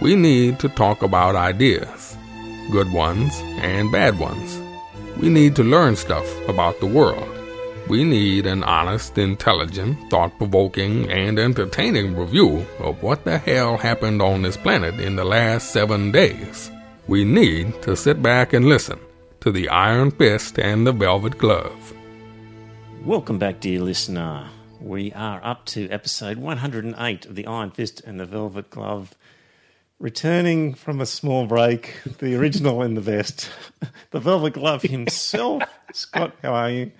We need to talk about ideas, good ones and bad ones. We need to learn stuff about the world. We need an honest, intelligent, thought provoking, and entertaining review of what the hell happened on this planet in the last seven days. We need to sit back and listen to the Iron Fist and the Velvet Glove. Welcome back, dear listener. We are up to episode 108 of the Iron Fist and the Velvet Glove. Returning from a small break, the original in the vest, the Velvet Glove himself. Scott, how are you?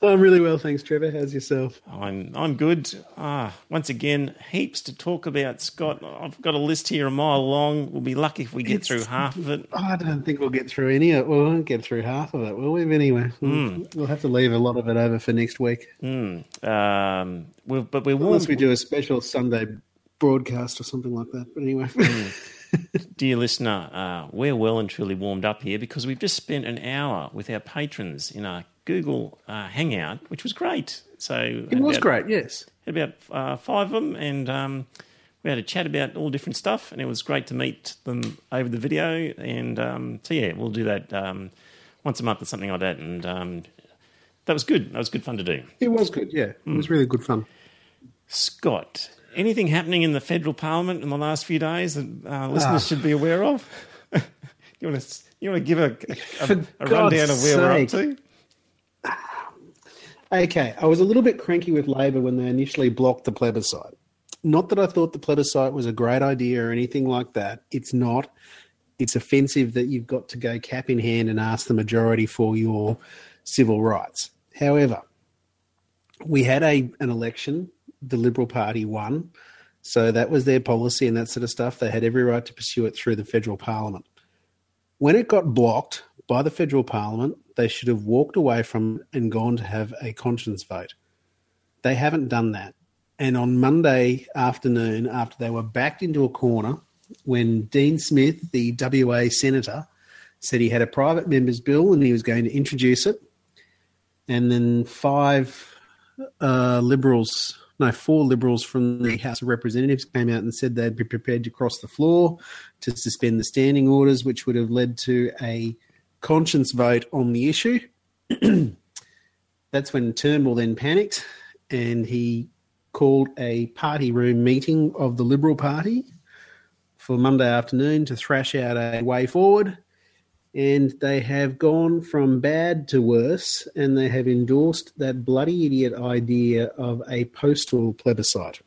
I'm really well, thanks, Trevor. How's yourself? I'm I'm good. Ah, once again, heaps to talk about, Scott. I've got a list here a mile long. We'll be lucky if we get It's- through half of it. I don't think we'll get through any of it. We won't get through half of it, will we? Anyway, we'll, we'll have to leave a lot of it over for next week. Um, we've, but we're warm, Unless we do a special Sunday broadcast or something like that. But anyway, dear listener. Uh, we're well and truly warmed up here because we've just spent an hour with our patrons in our Google uh, Hangout, which was great. So it was great, yes. had about uh, five of them, and um, we had a chat about all different stuff, and it was great to meet them over the video. And um, so, yeah, we'll do that um, once a month or something like that. And um, that was good. That was good fun to do. It was good, yeah. It was really good fun. Scott, anything happening in the federal parliament in the last few days that uh, listeners Ah. should be aware of? you want to you want to give a, a, a rundown of where we're up to? Okay, I was a little bit cranky with Labor when they initially blocked the plebiscite. Not that I thought the plebiscite was a great idea or anything like that. It's not. It's offensive that you've got to go cap in hand and ask the majority for your civil rights. However, we had a an election. The Liberal Party won, so that was their policy and that sort of stuff. They had every right to pursue it through the federal parliament. When it got blocked by the federal parliament, they should have walked away from it and gone to have a conscience vote. They haven't done that. And on Monday afternoon, after they were backed into a corner, when Dean Smith, the WA senator, said he had a private member's bill and he was going to introduce it, and then five uh, liberals, no, four liberals from the House of Representatives came out and said they'd be prepared to cross the floor to suspend the standing orders, which would have led to a conscience vote on the issue. That's when Turnbull then panicked and he called a party room meeting of the Liberal Party for Monday afternoon to thrash out a way forward. And they have gone from bad to worse and they have endorsed that bloody idiot idea of a postal plebiscite,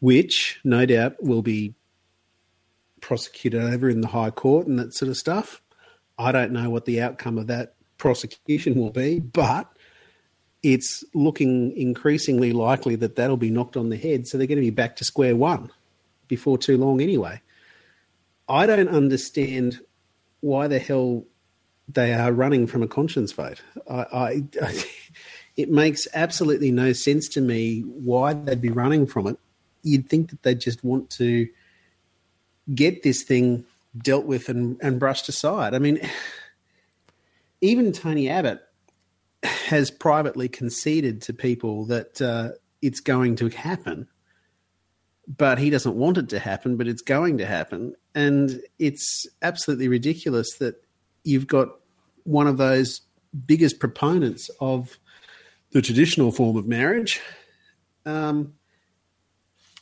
which no doubt will be prosecuted over in the High Court and that sort of stuff. I don't know what the outcome of that prosecution will be, but it's looking increasingly likely that that'll be knocked on the head. So they're going to be back to square one before too long, anyway. I don't understand why the hell they are running from a conscience vote. I, I, it makes absolutely no sense to me why they'd be running from it. You'd think that they'd just want to get this thing dealt with and, and brushed aside. I mean, even Tony Abbott has privately conceded to people that uh, it's going to happen, but he doesn't want it to happen, but it's going to happen. And it's absolutely ridiculous that you've got one of those biggest proponents of the traditional form of marriage um,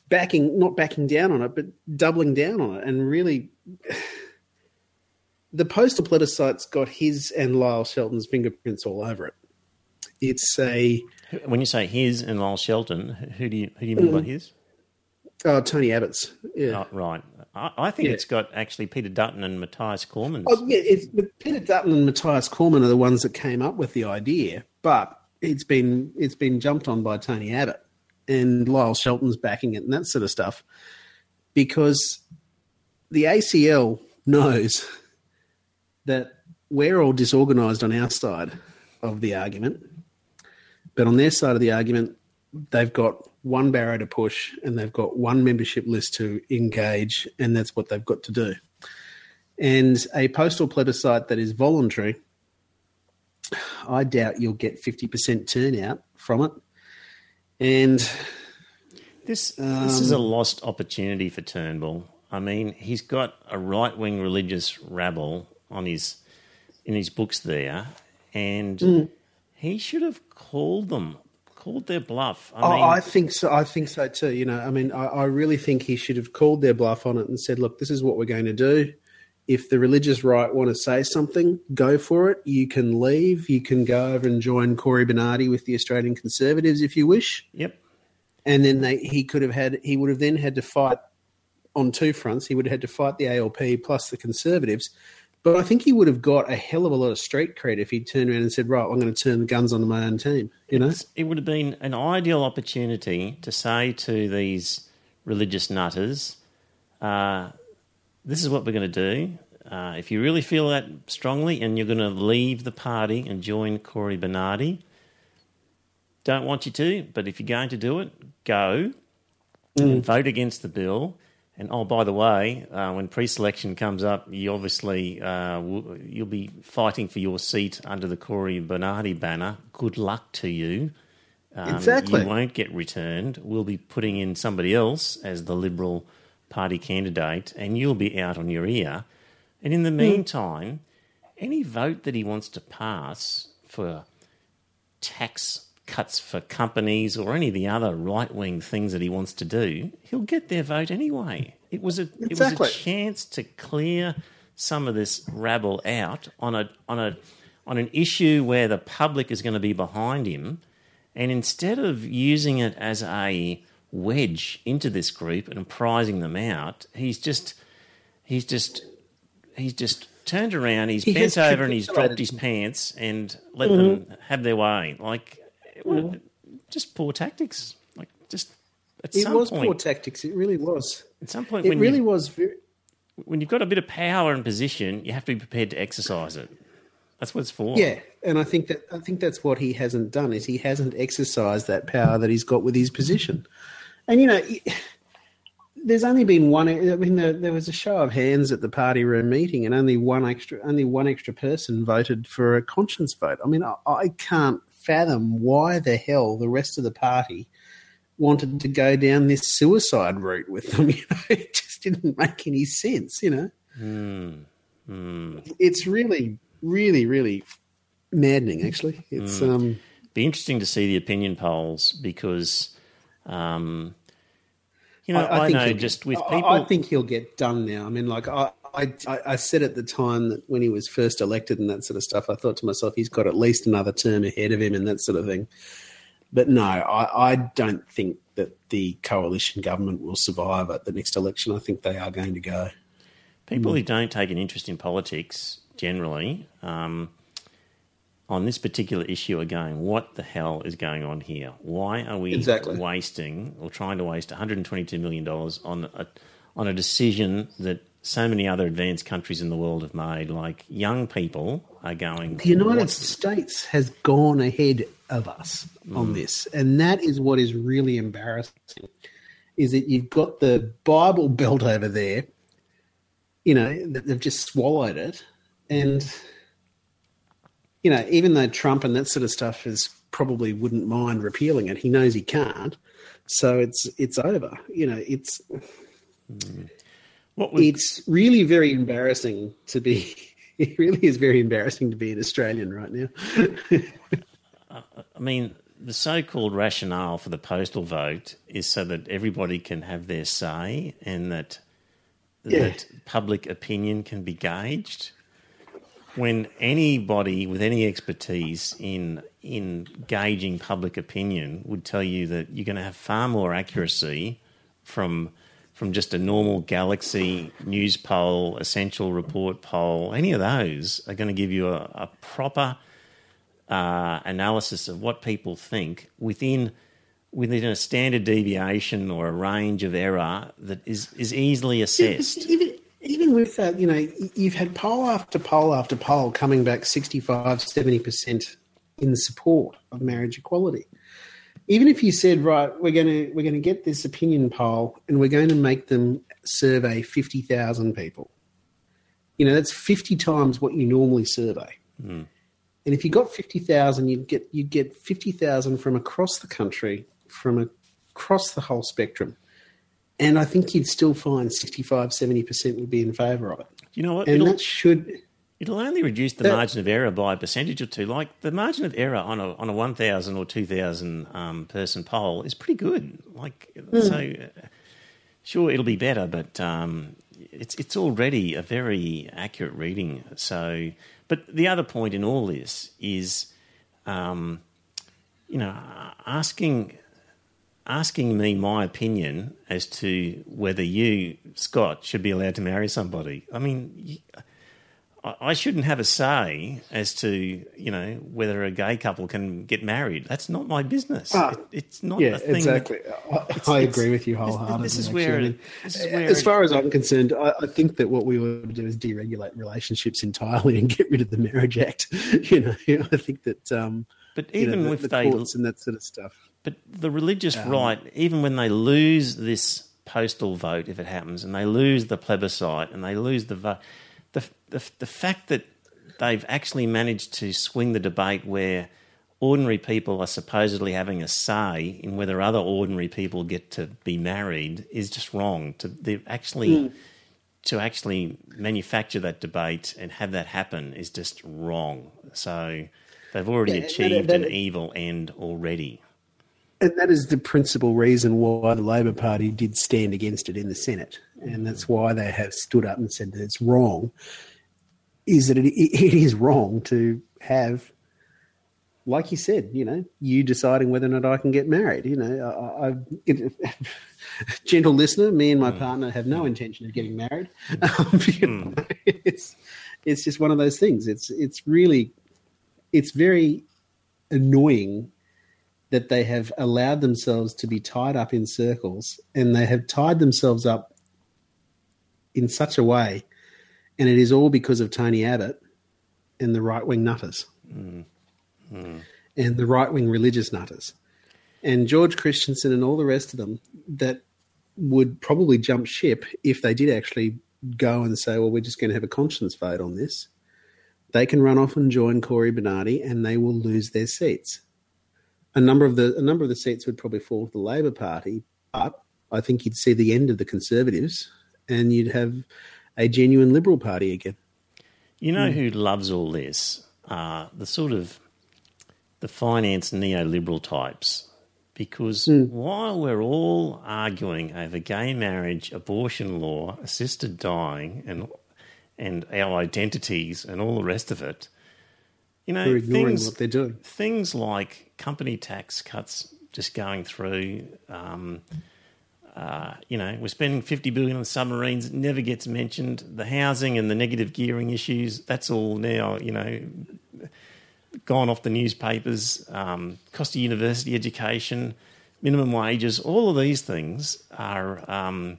backing, not backing down on it, but doubling down on it and really the postal plebiscite's got his and Lyle Shelton's fingerprints all over it. It's a When you say his and Lyle Shelton, who do you who do you mean by his? Oh Tony Abbott's. Yeah. Oh, right. I, I think Yeah. it's got actually Peter Dutton and Mathias Cormann's. Oh, yeah, it's, Peter Dutton and Mathias Cormann are the ones that came up with the idea, but it's been it's been jumped on by Tony Abbott and Lyle Shelton's backing it and that sort of stuff because the ACL knows that we're all disorganised on our side of the argument, but on their side of the argument, they've got one barrow to push and they've got one membership list to engage, and that's what they've got to do and a postal plebiscite that is voluntary, I doubt you'll get 50% turnout from it. And This this is a um, lost opportunity for Turnbull. I mean, he's got a right wing religious rabble on his in his books there, and mm. he should have called them, called their bluff. I Oh, I think so. I think so too. You know, I mean, I, I really think he should have called their bluff on it and said, "Look, this is what we're going to do. If the religious right want to say something, go for it. You can leave. You can go over and join Cory Bernardi with the Australian Conservatives if you wish." yep, And then they, he could have had. He would have then had to fight on two fronts. He would have had to fight the ALP plus the Conservatives. But I think he would have got a hell of a lot of street cred if he'd turned around and said, "Right, I'm going to turn the guns on my own team." You know. it would have been an ideal opportunity to say to these religious nutters, uh, "This is what we're going to do." Uh, if you really feel that strongly and you're going to leave the party and join Cory Bernardi, don't want you to, but if you're going to do it, go and vote against the bill. And oh, by the way, uh, when pre-selection comes up, you obviously uh, w- you'll be fighting for your seat under the Cory Bernardi banner. Good luck to you. Um, Exactly. You won't get returned. We'll be putting in somebody else as the Liberal Party candidate, and you'll be out on your ear. And in the meantime, any vote that he wants to pass for tax cuts for companies or any of the other right wing things that he wants to do, he'll get their vote anyway. It was a it was a chance to clear some of this rabble out on a on a on an issue where the public is going to be behind him, and instead of using it as a wedge into this group and prizing them out, he's just he's just he's just turned around, he's He bent over and he's dropped his pants and let them mm-hmm. have their way. Like, what- just poor tactics. Like, just at It was point, poor tactics. It really was. at some point, It when really was. Very, when you've got a bit of power and position, you have to be prepared to exercise it. That's what it's for. yeah, and I think that I think that's what he hasn't done is he hasn't exercised that power that he's got with his position. And you know, there's only been one. I mean, there, there was a show of hands at the party room meeting, and only one extra, only one extra person voted for a conscience vote. I mean, I, I can't fathom why the hell the rest of the party wanted to go down this suicide route with them. You know, it just didn't make any sense. You know, it's really, really, really maddening. Actually, it's um, Be interesting to see the opinion polls because, um, you know, I, know he'll get- just with I- people. I, think he'll get done now. I mean, like I, I, I I said at the time that when he was first elected and that sort of stuff, I thought to myself, he's got at least another term ahead of him and that sort of thing. But no, I, I don't think that the coalition government will survive at the next election. I think they are going to go. People Hmm. who don't take an interest in politics generally um, on this particular issue are going, what the hell is going on here? Why are we Exactly. wasting or trying to waste $122 million on a, on a decision that so many other advanced countries in the world have made? Like young people are going, The United "What's- States has gone ahead of us on mm. this, and that is what is really embarrassing. Is that you've got the Bible Belt over there, you know, they've just swallowed it, and you know, even though Trump and that sort of stuff is probably wouldn't mind repealing it, he knows he can't. So it's it's over. You know, it's mm. What would, it's really very embarrassing to be. It really is very embarrassing to be an Australian right now. I mean, the so-called rationale for the postal vote is so that everybody can have their say and that Yeah. that public opinion can be gauged. When anybody with any expertise in in gauging public opinion would tell you that you're going to have far more accuracy from from just a normal Galaxy Newspoll, essential report poll, any of those are going to give you a, a proper uh, analysis of what people think within within a standard deviation or a range of error that is is easily assessed. Even, even with that, you know, you've had poll after poll after poll coming back 65, 70% in support of marriage equality. Even if you said, right, we're going to we're going to get this opinion poll and we're going to make them survey 50,000 people. You know, that's 50 times what you normally survey. Hmm. And if you got 50,000, you'd get you'd get 50,000 from across the country from across the whole spectrum. And I think you'd still find 65, 70% would be in favour of it. You know what? And that should, it'll only reduce the margin of error by a percentage or two. Like the margin of error on a on a one thousand or two thousand um, person poll is pretty good. Like so, uh, sure it'll be better, but um, it's it's already a very accurate reading. So, but the other point in all this is, um, you know, asking asking me my opinion as to whether you, Scott, should be allowed to marry somebody. I mean, you, I, I shouldn't have a say as to you know whether a gay couple can get married. That's not my business. Ah, It- it's not yeah, a thing. exactly. I, I it's- agree with you wholeheartedly. this is where- I this is where- as far as I'm concerned, I, I think that what we would do is deregulate relationships entirely and get rid of the Marriage Act. you know, I think that um, But you know, even the, if the they courts and that sort of stuff. But the religious Um, right, even when they lose this postal vote, if it happens, and they lose the plebiscite, and they lose the vote, the, the the fact that they've actually managed to swing the debate where ordinary people are supposedly having a say in whether other ordinary people get to be married is just wrong. To they actually hmm. to actually manufacture that debate and have that happen is just wrong. So they've already Yeah, that- achieved that- an evil end already. And that is the principal reason why the Labor Party did stand against it in the Senate. And that's why they have stood up and said that it's wrong, is that it, it is wrong to have, like you said, you know, you deciding whether or not I can get married. You know, I, I, it, gentle listener, me and my hmm. partner have no hmm. intention of getting married. Hmm. Um, you know, it's, it's just one of those things. It's, it's really, it's very annoying that they have allowed themselves to be tied up in circles and they have tied themselves up in such a way and it is all because of Tony Abbott and the right wing nutters mm-hmm. and the right wing religious nutters. And George Christensen and all the rest of them that would probably jump ship if they did actually go and say, well, we're just going to have a conscience vote on this. They can run off and join Cory Bernardi and they will lose their seats. A number of the a number of the seats would probably fall to the Labor Party, but I think you'd see the end of the Conservatives, and you'd have a genuine Liberal Party again. You know who loves all this? Uh, the sort of the finance neoliberal types. Because Hmm. while we're all arguing over gay marriage, abortion law, assisted dying, and and our identities and all the rest of it, you know, They're ignoring things, what they're doing. things like company tax cuts just going through. Um, uh, you know, we're spending fifty billion on submarines. It never gets mentioned. The housing and the negative gearing issues. That's all now. You know, gone off the newspapers. Um, cost of university education, minimum wages. All of these things are um,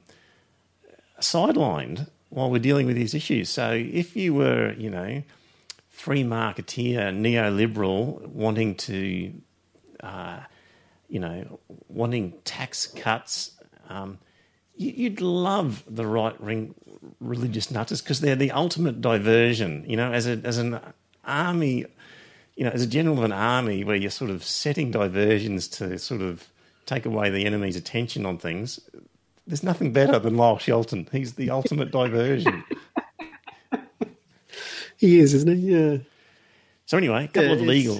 sidelined while we're dealing with these issues. So if you were, you know, free marketeer, neoliberal, wanting to, uh, you know, wanting tax cuts, um, you, you'd love the right wing religious nutters because they're the ultimate diversion. You know, as a as an army, you know, as a general of an army, where you're sort of setting diversions to sort of take away the enemy's attention on things. There's nothing better than Lyle Shelton. He's the ultimate diversion. He is, isn't he? Yeah. So anyway, a couple Yeah, of legal,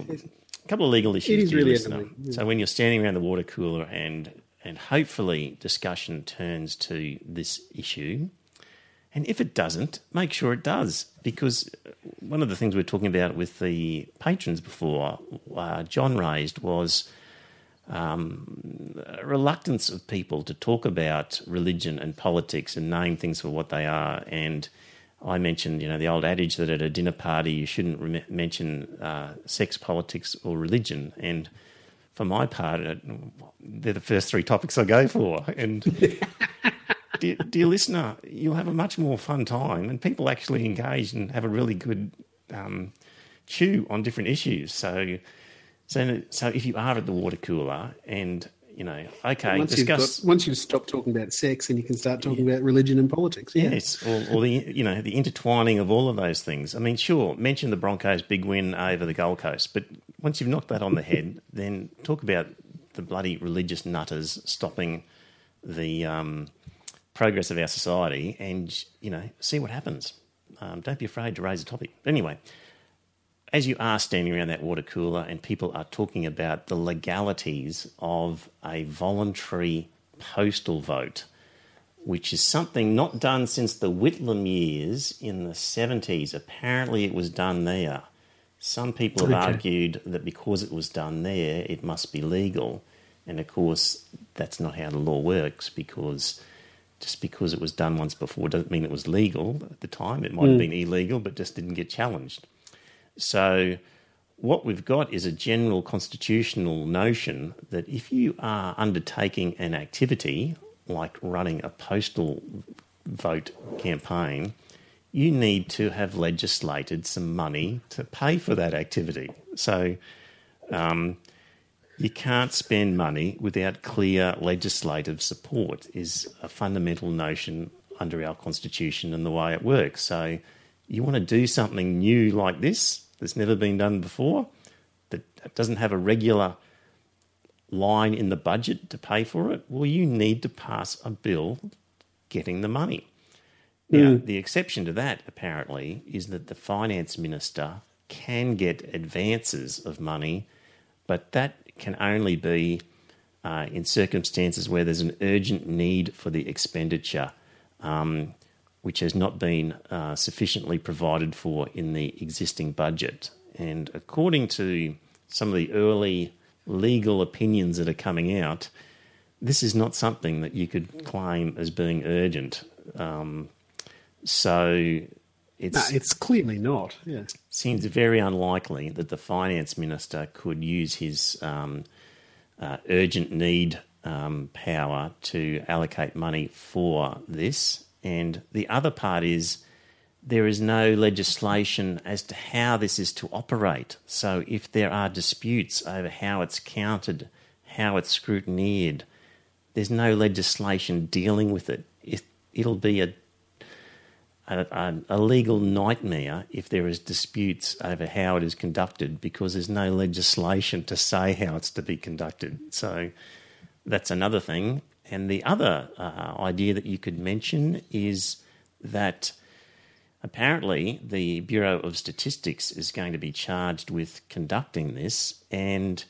a couple of legal issues. is dear really listener. annoying, yeah. So when you're standing around the water cooler and and hopefully discussion turns to this issue, and if it doesn't, make sure it does because one of the things we were talking about with the patrons before, uh, John raised was. Um, reluctance of people to talk about religion and politics and name things for what they are. And I mentioned, you know, the old adage that at a dinner party you shouldn't rem- mention uh, sex, politics, or religion. And for my part, uh, they're the first three topics I go for. And dear, dear listener, you'll have a much more fun time, and people actually engage and have a really good um, chew on different issues. So, so, so if you are at the water cooler and you know, okay, Once you've, got, once you've stopped talking about sex and you can start talking about religion and politics. Yeah. Yes, or, or the you know the intertwining of all of those things. I mean, sure, mention the Broncos' big win over the Gold Coast, but once you've knocked that on the head, then talk about the bloody religious nutters stopping the um, progress of our society, and you know, see what happens. Um, don't be afraid to raise a topic. But anyway, as you are standing around that water cooler and people are talking about the legalities of a voluntary postal vote, which is something not done since the Whitlam years in the 70s. Apparently, it was done there. Some people have Okay. argued that because it was done there, it must be legal. And of course, that's not how the law works because just because it was done once before doesn't mean it was legal at the time. It might have hmm. been illegal, but just didn't get challenged. So, what we've got is a general constitutional notion that if you are undertaking an activity like running a postal vote campaign, you need to have legislated some money to pay for that activity. So, um, you can't spend money without clear legislative support is a fundamental notion under our constitution and the way it works. So you want to do something new like this that's never been done before that doesn't have a regular line in the budget to pay for it, well you need to pass a bill getting the money. Now, the exception to that apparently is that the finance minister can get advances of money but that can only be uh, in circumstances where there's an urgent need for the expenditure, um, which has not been uh, sufficiently provided for in the existing budget. And according to some of the early legal opinions that are coming out, this is not something that you could claim as being urgent. Um, so it's, No, it's clearly not. Yeah. seems very unlikely that the finance minister could use his um, uh, urgent need um, power to allocate money for this. And the other part is there is no legislation as to how this is to operate. So if there are disputes over how it's counted, how it's scrutineered, there's no legislation dealing with it. it it'll be a, a, a legal nightmare if there is disputes over how it is conducted because there's no legislation to say how it's to be conducted. So that's another thing. And the other uh, idea that you could mention is that apparently the Bureau of Statistics is going to be charged with conducting this, and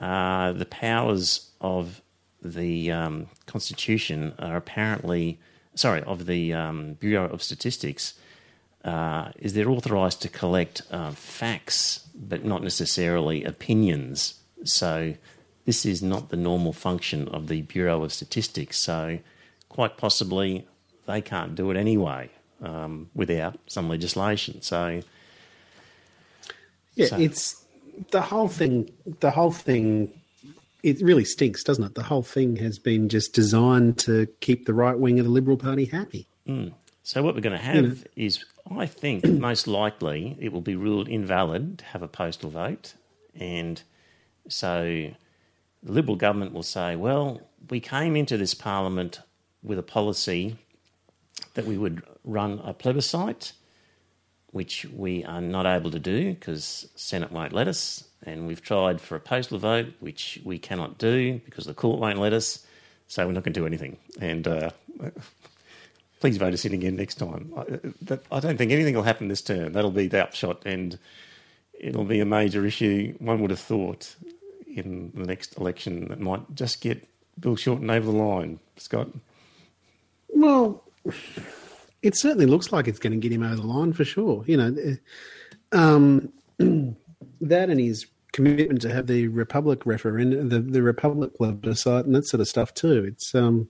uh, the powers of the um, Constitution are apparently, sorry, of the um, Bureau of Statistics, uh, is they're authorised to collect uh, facts, but not necessarily opinions. So this is not the normal function of the Bureau of Statistics. So quite possibly they can't do it anyway um, without some legislation. So Yeah, So- it's the whole thing. The whole thing. It really stinks, doesn't it? The whole thing has been just designed to keep the right wing of the Liberal Party happy. So what we're going to have is, I think, most likely it will be ruled invalid to have a postal vote, and so the Liberal government will say, "Well, we came into this Parliament with a policy that we would run a plebiscite, which we are not able to do because Senate won't let us, and we've tried for a postal vote, which we cannot do because the court won't let us. So we're not going to do anything." And uh, please vote us in again next time. I, that, I don't think anything will happen this term. That'll be the upshot, and it'll be a major issue. One would have thought in the next election that might just get Bill Shorten over the line. Scott, Well, it certainly looks like it's going to get him over the line for sure. You know, um, that and his commitment to have the Republic referendum, the, the Republic plebiscite, and that sort of stuff too. It's um,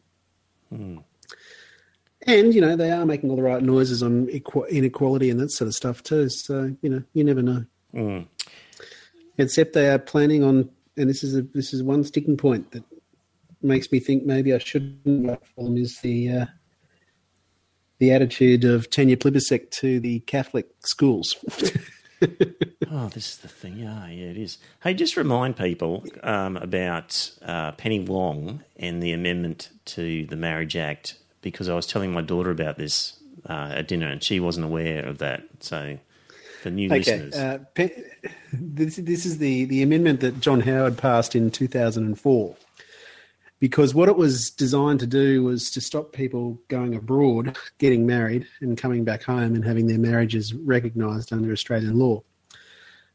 and you know they are making all the right noises on inequality and that sort of stuff too. So you know, you never know. Except they are planning on, and this is a this is one sticking point that makes me think maybe I shouldn't vote for them is the uh, the attitude of Tanya Plibersek to the Catholic schools. oh, this is the thing. Yeah, yeah, it is. Hey, just remind people um, about uh, Penny Wong and the amendment to the Marriage Act because I was telling my daughter about this uh, at dinner and she wasn't aware of that. So for new Okay, listeners. uh, pe- this this is the the amendment that John Howard passed in 2004. Because what it was designed to do was to stop people going abroad, getting married, and coming back home and having their marriages recognised under Australian law.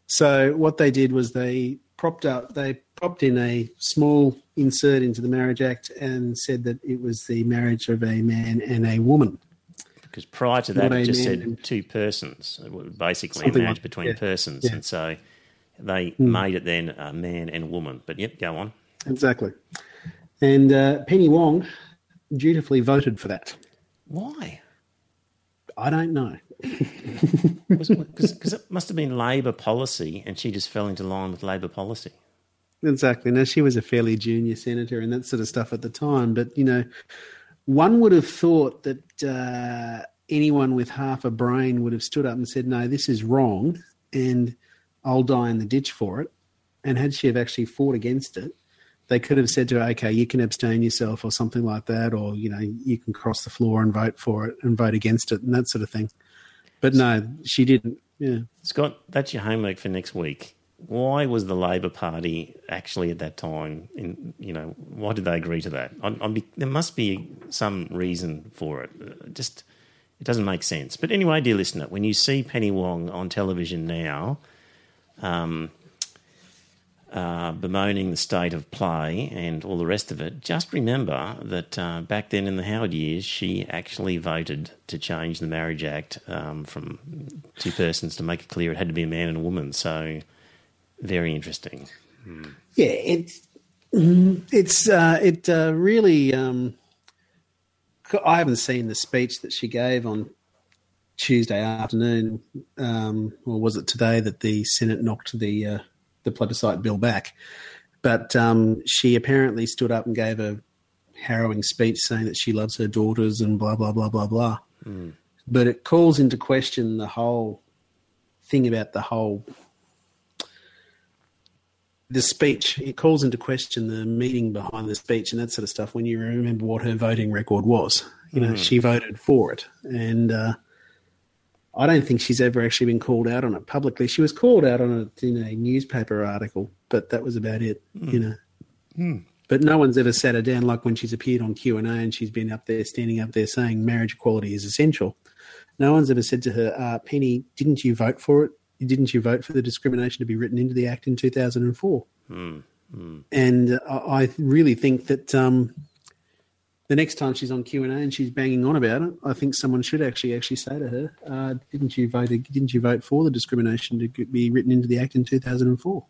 So what they did was they propped up, they propped in a small insert into the Marriage Act and said that it was the marriage of a man and a woman. Because prior to that, it just said two persons, basically Something a marriage like- between yeah. persons. Yeah. And so they made it then a man and woman. But yep, go on. Exactly. And uh, Penny Wong dutifully voted for that. Why? I don't know. Because it must have been Labor policy and she just fell into line with Labor policy. Exactly. Now, she was a fairly junior senator and that sort of stuff at the time. But, you know, one would have thought that uh, anyone with half a brain would have stood up and said, no, this is wrong and I'll die in the ditch for it. And had she have actually fought against it, they could have said to her, okay, you can abstain yourself or something like that, or, you know, you can cross the floor and vote for it and vote against it and that sort of thing. But no, she didn't. Yeah. Scott, that's your homework for next week. Why was the Labor Party actually at that time? In you know, why did they agree to that? I'm be, there must be some reason for it. Uh, Just it doesn't make sense. But anyway, dear listener, when you see Penny Wong on television now, um, uh, bemoaning the state of play and all the rest of it, just remember that uh, back then in the Howard years, she actually voted to change the Marriage Act um, from two persons to make it clear it had to be a man and a woman. So, very interesting. Yeah, it's mm, it's uh, it uh, really. Um, I haven't seen the speech that she gave on Tuesday afternoon, um, or was it today that the Senate knocked the uh, the plebiscite bill back? But um, she apparently stood up and gave a harrowing speech saying that she loves her daughters and blah blah blah blah blah. But it calls into question the whole thing about the whole the speech it calls into question the meaning behind the speech and that sort of stuff when you remember what her voting record was. You know she voted for it. And uh, i don't think she's ever actually been called out on it publicly. She was called out on it in a newspaper article but that was about it you know. But no one's ever sat her down like when she's appeared on q&a and she's been up there standing up there saying marriage equality is essential. No one's ever said to her uh, penny didn't you vote for it didn't you vote for the discrimination to be written into the act in 2004 and uh, I I really think that um, the next time she's on Q and A and she's banging on about it, I think someone should actually actually say to her, uh, "Didn't you vote? Didn't you vote for the discrimination to be written into the Act in 2004?"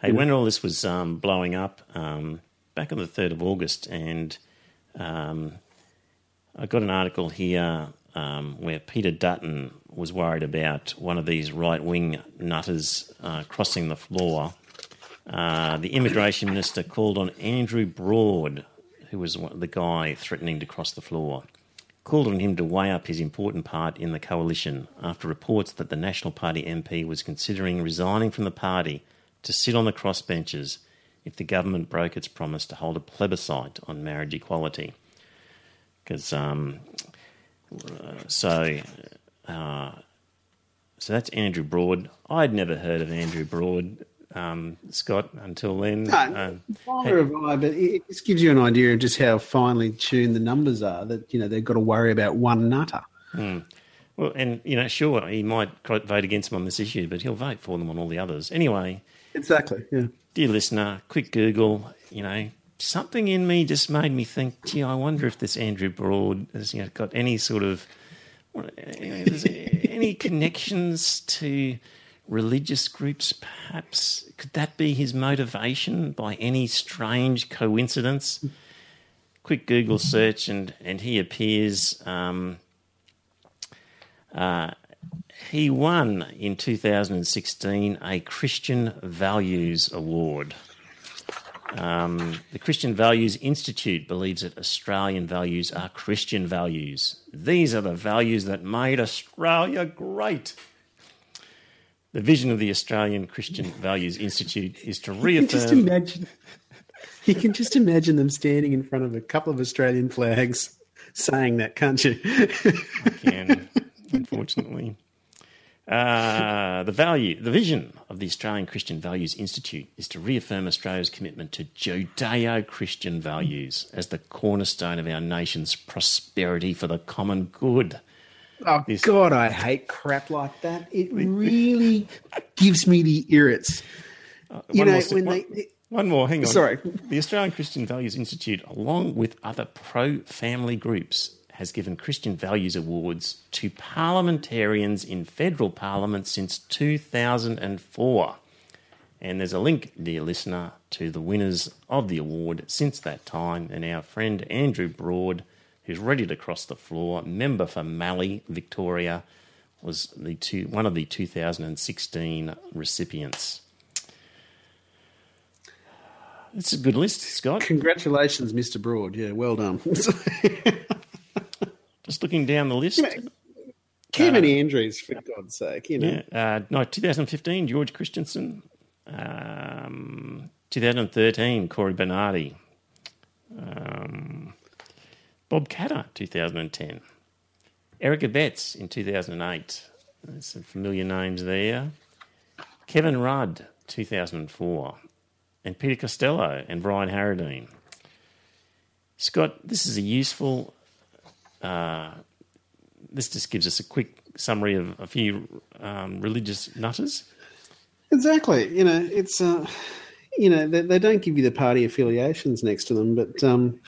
Hey, when all this was um, blowing up um, back on the 3rd of August, and um, I got an article here um, where Peter Dutton was worried about one of these right wing nutters uh, crossing the floor. Uh, the immigration minister called on Andrew Broad, who was the guy threatening to cross the floor, called on him to weigh up his important part in the coalition after reports that the National Party MP was considering resigning from the party to sit on the crossbenches if the government broke its promise to hold a plebiscite on marriage equality. Because um, so, uh, so that's Andrew Broad. I'd never heard of Andrew Broad, um, Scott, until then. No, Um, neither have I, but it it just gives you an idea of just how finely tuned the numbers are. That you know they've got to worry about one nutter. Well, and you know, sure, he might vote against them on this issue, but he'll vote for them on all the others. Anyway, Exactly. Yeah. dear listener, quick Google. You know, something in me just made me think. Gee, I wonder if this Andrew Broad has you know, got any sort of any connections to religious groups. Perhaps could that be his motivation by any strange coincidence? Quick Google search, and and he appears. Um, he won in 2016 a Christian Values Award. Um, the Christian Values Institute believes that Australian values are Christian values. These are the values that made Australia great. The vision of the Australian Christian Values Institute is to can just imagine. You can just imagine them standing in front of a couple of Australian flags, saying that, can't you? I can, unfortunately. Uh, the value, the vision of the Australian Christian Values Institute is to reaffirm Australia's commitment to Judeo Christian values as the cornerstone of our nation's prosperity for the common good. Oh God, I hate crap like that. It really gives me the irrits. you know when one- they. One more, hang on. Sorry. The Australian Christian Values Institute, along with other pro family groups, has given Christian Values Awards to parliamentarians in federal parliament since 2004. And there's a link, dear listener, to the winners of the award since that time. And our friend Andrew Broad, who's ready to cross the floor, member for Mallee, Victoria, was the two, one of the 2016 recipients. It's a good list, Scott. Congratulations, Mr. Broad. Yeah, well done. Just looking down the list. Kevin Andrews, for God's sake, you know. Yeah, uh, no, 2015, George Christensen. Um, 2013, Cory Bernardi. Um, Bob Katter, 2010. Eric Abetz in 2008. There's some familiar names there. Kevin Rudd, 2004. And Peter Costello and Brian Harradine. Scott, this is a useful. Uh, this just gives us a quick summary of a few um, religious nutters. Exactly. You know, it's uh, you know they, they don't give you the party affiliations next to them, but um,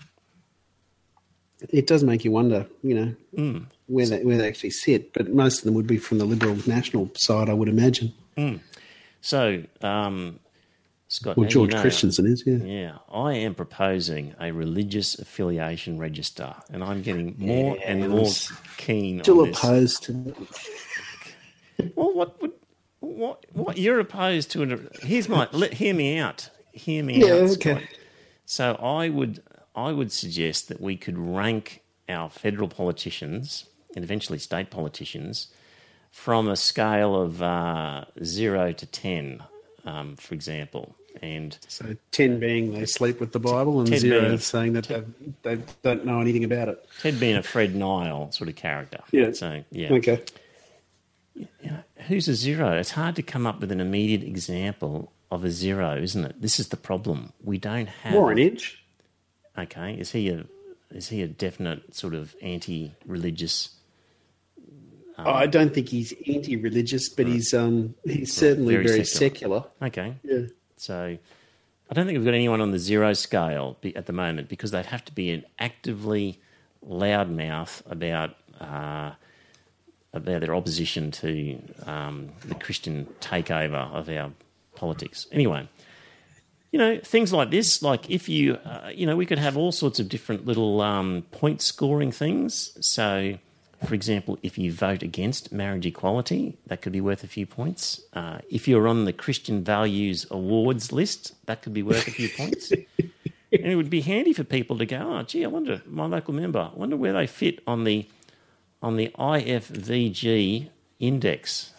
it does make you wonder. You know where they where they actually sit. But most of them would be from the Liberal National side, I would imagine. So, um, Scott, Well, George you know- Christensen is, yeah. Yeah, I am proposing a religious affiliation register, and I'm getting more and more keen Still opposed to Well, what would what what you're opposed to? An, here's my let, hear me out. Hear me Yeah, out. okay. So I would I would suggest that we could rank our federal politicians and eventually state politicians from a scale of uh, zero to ten, um, for example, and So ten being they sleep with the Bible, and 10 zero being- saying that they, they don't know anything about it. Ted being a Fred Nile sort of character. Yeah. So yeah. Okay. Who's a zero? It's hard to come up with an immediate example of a zero, isn't it? This is the problem. We don't have Warren Entsch. Okay, is he a is he a definite sort of anti-religious? I don't think he's anti-religious, but he's um he's certainly Very very, secular. secular. Okay, Yeah. so I don't think we've got anyone on the zero scale at the moment because they'd have to be an actively loudmouth about uh, about their opposition to um, the Christian takeover of our politics. Anyway, you know things like this, like if you, uh, you know, we could have all sorts of different little um, point scoring things. So. For example, if you vote against marriage equality, that could be worth a few points. Uh, if you're on the Christian Values Awards list, that could be worth a few points. and it would be handy for people to go, oh, gee, I wonder, my local member, I wonder where they fit on the on the IFVG index,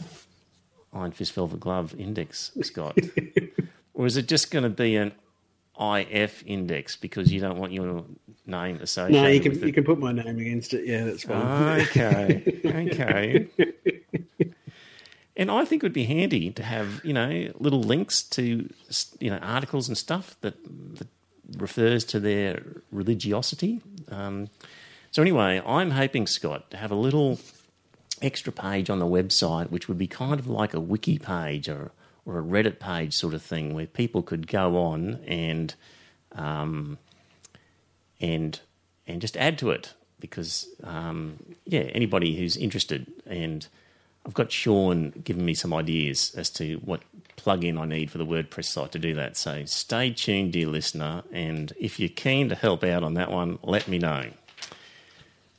Iron Fist Velvet Glove index, Scott. or is it just going to be an IF index because you don't want your name associated No, you can with you can put my name against it. Yeah, that's fine. Okay, okay. And I think it would be handy to have, you know, little links to, you know, articles and stuff that, that refers to their religiosity. Um, so anyway, I'm hoping, Scott, to have a little extra page on the website, which would be kind of like a wiki page or or a Reddit page sort of thing, where people could go on and um, and and just add to it because um, yeah, anybody who's interested and I've got Sean giving me some ideas as to what plugin I need for the WordPress site to do that. So stay tuned, dear listener, and if you're keen to help out on that one, let me know.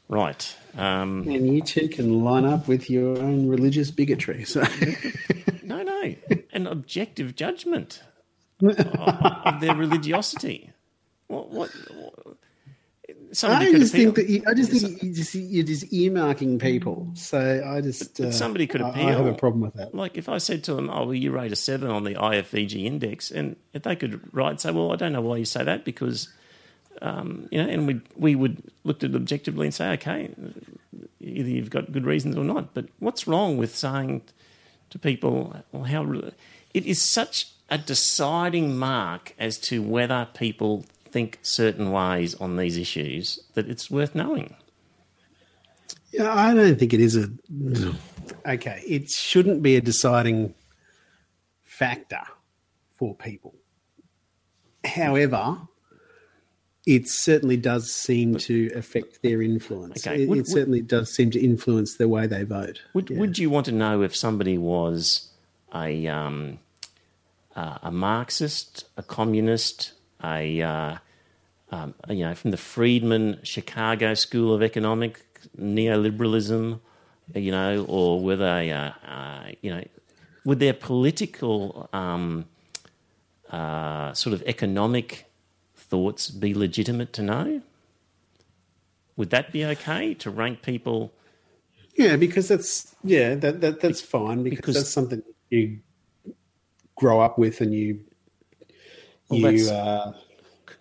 Right. Um, And you two can line up with your own religious bigotry. So no, no, an objective judgment of, of their religiosity. What? What? what somebody I just appeal. think that you, I just think you just, you're just earmarking people. So I just But uh, somebody could I- appeal. I have a problem with that. Like if I said to them, "Oh, well, you rate a seven on the IFVG index," and if they could write say, "Well, I don't know why you say that because um, you know, and we we would look at it objectively and say, okay, either you've got good reasons or not. But what's wrong with saying to people, well, how it is such a deciding mark as to whether people think certain ways on these issues that it's worth knowing. Yeah, I don't think it is a. Okay, it shouldn't be a deciding factor for people. However, it certainly does seem to affect their influence. Okay, It, would- certainly does seem to influence the way they vote. Would Would you want to know if somebody was a um, uh, a Marxist, a communist, a uh, um, you know from the Friedman Chicago School of Economic neoliberalism, you know, or were they uh, uh, you know would their political um, uh, sort of economic thoughts be legitimate to know? Would that be okay to rank people? Yeah, because that's yeah, that, that that's fine because, Because- that's something you grow up with and you Well, you uh,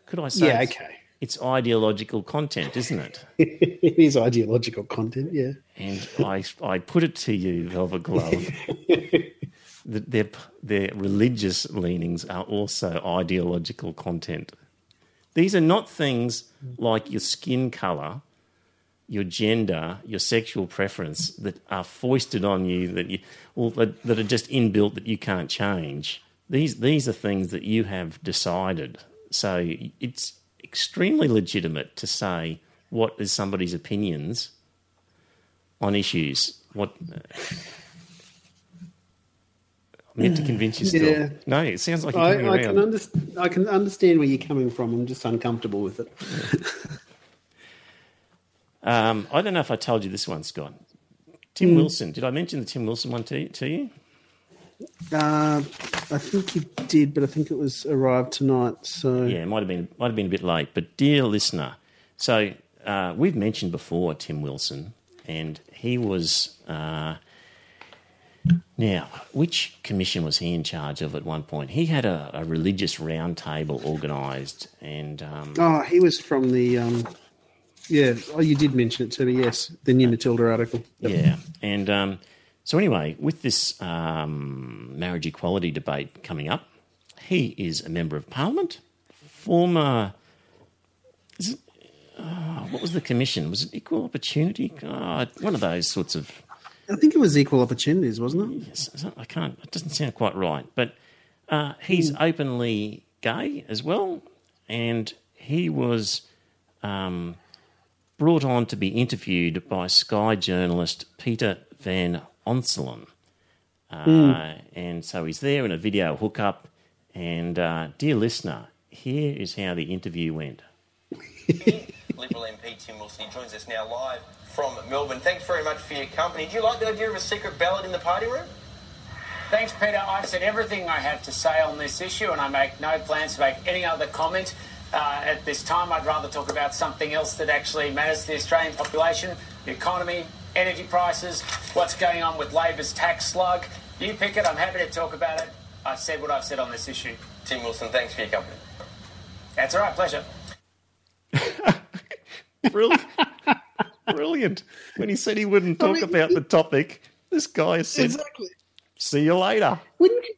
Could I say? yeah it's- okay. It's ideological content, isn't it? it is ideological content. Yeah, And I, I put it to you, Velvet Glove, that their, their religious leanings are also ideological content. These are not things like your skin colour, your gender, your sexual preference that are foisted on you that you, or that, that are just inbuilt that you can't change. These these are things that you have decided. So it's extremely legitimate to say what is somebody's opinions on issues. What meant to convince you still. Yeah. No, it sounds like you're I, I can understand. I can understand where you're coming from. I'm just uncomfortable with it. Um, I don't know if I told you this one, Scott. Tim Hmm. Wilson. Did I mention the Tim Wilson one to, to you? Uh, I think you did, but I think it was arrived tonight. So Yeah, it might have been might have been a bit late. But dear listener, so uh, we've mentioned before Tim Wilson, and he was uh, now which commission was he in charge of at one point? He had a, a religious roundtable organised, and um, Oh, he was from the. Um, yeah. Oh, you did mention it to me. Yes, the new Matilda article. Yep. Yeah, and um, so anyway, with this um, marriage equality debate coming up, he is a member of parliament, former. Is it, oh, what was the commission? Was it equal opportunity? Oh, one of those sorts of. I think it was equal opportunities, wasn't it? I can't. It doesn't sound quite right, but uh, he's openly gay as well, and he was. Um, brought on to be interviewed by Sky journalist Peter Van Onselen. Uh, And so he's there in a video hookup. And, uh, dear listener, here is how the interview went. Liberal Tim Wilson. He joins us now live from Melbourne. Thanks very much for your company. Do you like the idea of a secret ballot in the party room? Thanks, Peter. I've said everything I have to say on this issue, and I make no plans to make any other comment. Uh, at this time, I'd rather talk about something else that actually matters to the Australian population the economy, energy prices, what's going on with Labor's tax slug. You pick it, I'm happy to talk about it. I've said what I've said on this issue. Tim Wilson, thanks for your company. That's all right, pleasure. Brilliant. Brilliant. When he said he wouldn't talk mean, about the topic, this guy said, Exactly. see you later. Wouldn't you?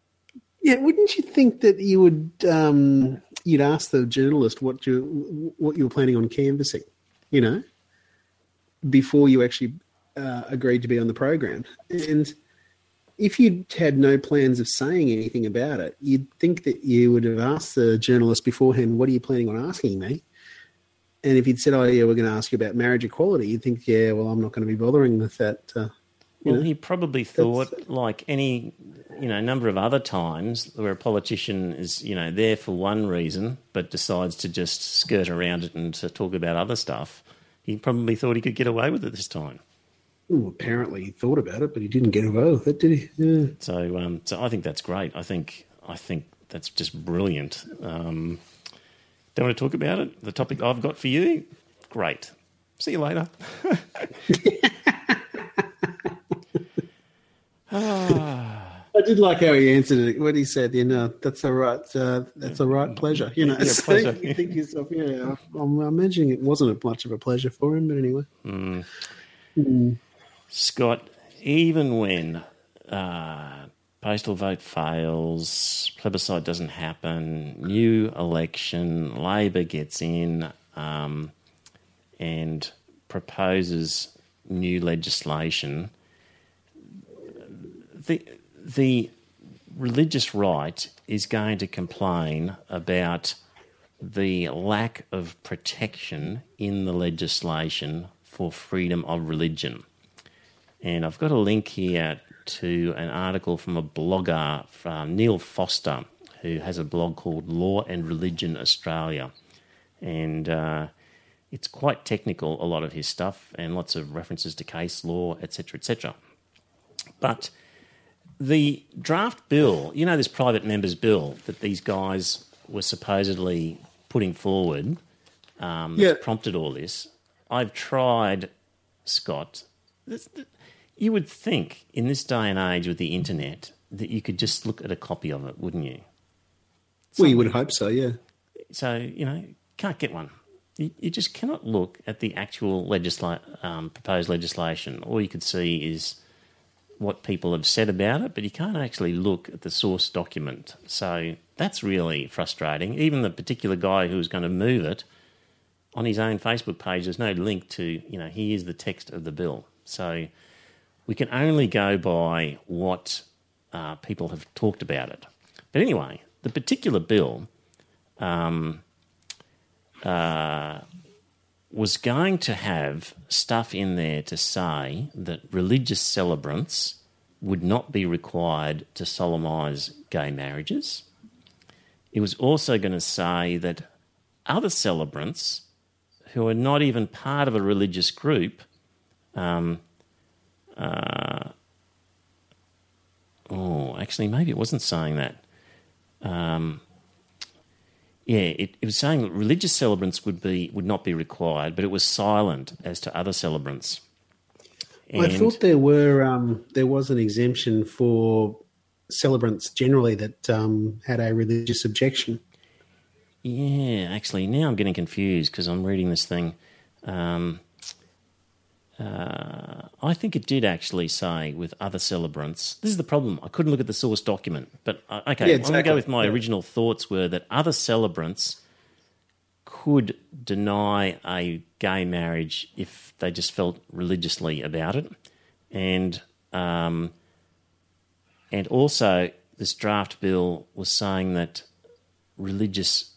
Yeah, wouldn't you think that you would um, you'd ask the journalist what you what you were planning on canvassing, you know, before you actually uh, agreed to be on the program, and if you had no plans of saying anything about it, you'd think that you would have asked the journalist beforehand, "What are you planning on asking me?" And if you'd said, "Oh yeah, we're going to ask you about marriage equality," you'd think, "Yeah, well, I'm not going to be bothering with that." Uh, you Well, know? he probably thought, like any, you know, number of other times where a politician is, you know, there for one reason but decides to just skirt around it and to talk about other stuff. He probably thought he could get away with it this time. Well, apparently he thought about it, but he didn't get away with it, did he? Yeah. So, um, so I think that's great. I think, I think that's just brilliant. Um, don't want to talk about it. The topic I've got for you, great. See you later. I did like how he answered it What he said, "You know, that's a right, uh, that's a right pleasure." You know, Yeah, so pleasure. you think yourself, "Yeah, I'm imagining it wasn't much of a pleasure for him, but anyway." Scott, even when uh, postal vote fails, plebiscite doesn't happen, new election, Labor gets in um, and proposes new legislation, the the religious right is going to complain about the lack of protection in the legislation for freedom of religion. And I've got a link here to an article from a blogger, from Neil Foster, who has a blog called Law and Religion Australia. And uh, it's quite technical, a lot of his stuff, and lots of references to case law, etc., etc. But the draft bill, you know, this private members bill that these guys were supposedly putting forward, um, yeah. prompted all this. I've tried, Scott. This, you would think in this day and age with the internet that you could just look at a copy of it, wouldn't you? Well, you would hope so, yeah. So, you know, can't get one. You, you just cannot look at the actual legisla- um, proposed legislation. All you could see is what people have said about it, but you can't actually look at the source document. So that's really frustrating. Even the particular guy who was going to move it on his own Facebook page, there's no link to, you know, here's the text of the bill. So we can only go by what uh, people have talked about it. But anyway, the particular bill um, uh, was going to have stuff in there to say that religious celebrants would not be required to solemnise gay marriages. It was also going to say that other celebrants who are not even part of a religious group um, uh, oh, actually, maybe it wasn't saying that. Um, yeah, it, it was saying that religious celebrants would be would not be required, but it was silent as to other celebrants. I thought there were um, there was an exemption for celebrants generally that um, had a religious objection. Yeah, actually, now I'm getting confused because I'm reading this thing. Um, uh, I think it did actually say with other celebrants. This is the problem. I couldn't look at the source document, but uh, okay, Yeah, I'm going to go with my Yeah. original thoughts were that other celebrants could deny a gay marriage if they just felt religiously about it, and um, and also this draft bill was saying that religious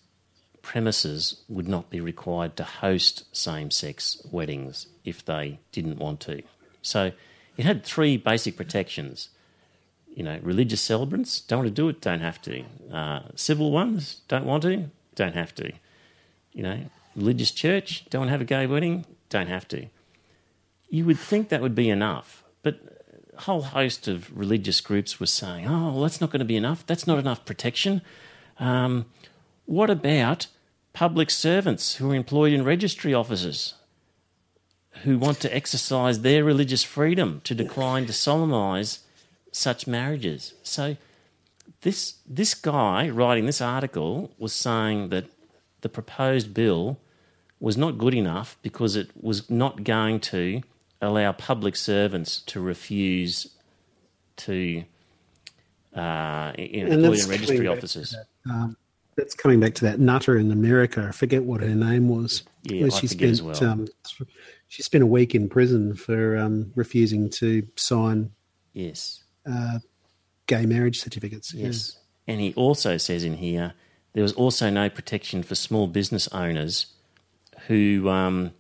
premises would not be required to host same sex weddings if they didn't want to. So it had three basic protections. You know, religious celebrants don't want to do it, don't have to. Uh, civil ones don't want to, don't have to. You know, religious church don't want to have a gay wedding, don't have to. You would think that would be enough, but a whole host of religious groups were saying, "Oh, well, that's not going to be enough. That's not enough protection." Um, what about public servants who are employed in registry offices who want to exercise their religious freedom to decline to solemnise such marriages? So, this this guy writing this article was saying that the proposed bill was not good enough because it was not going to allow public servants to refuse to uh, in, And employed that's in registry offices. Um, that's coming back to that nutter in America. I forget what her name was. Yeah, she spent well. um, she spent a week in prison for um, refusing to sign Yes. uh, gay marriage certificates. Yeah. Yes. And he also says in here there was also no protection for small business owners who um,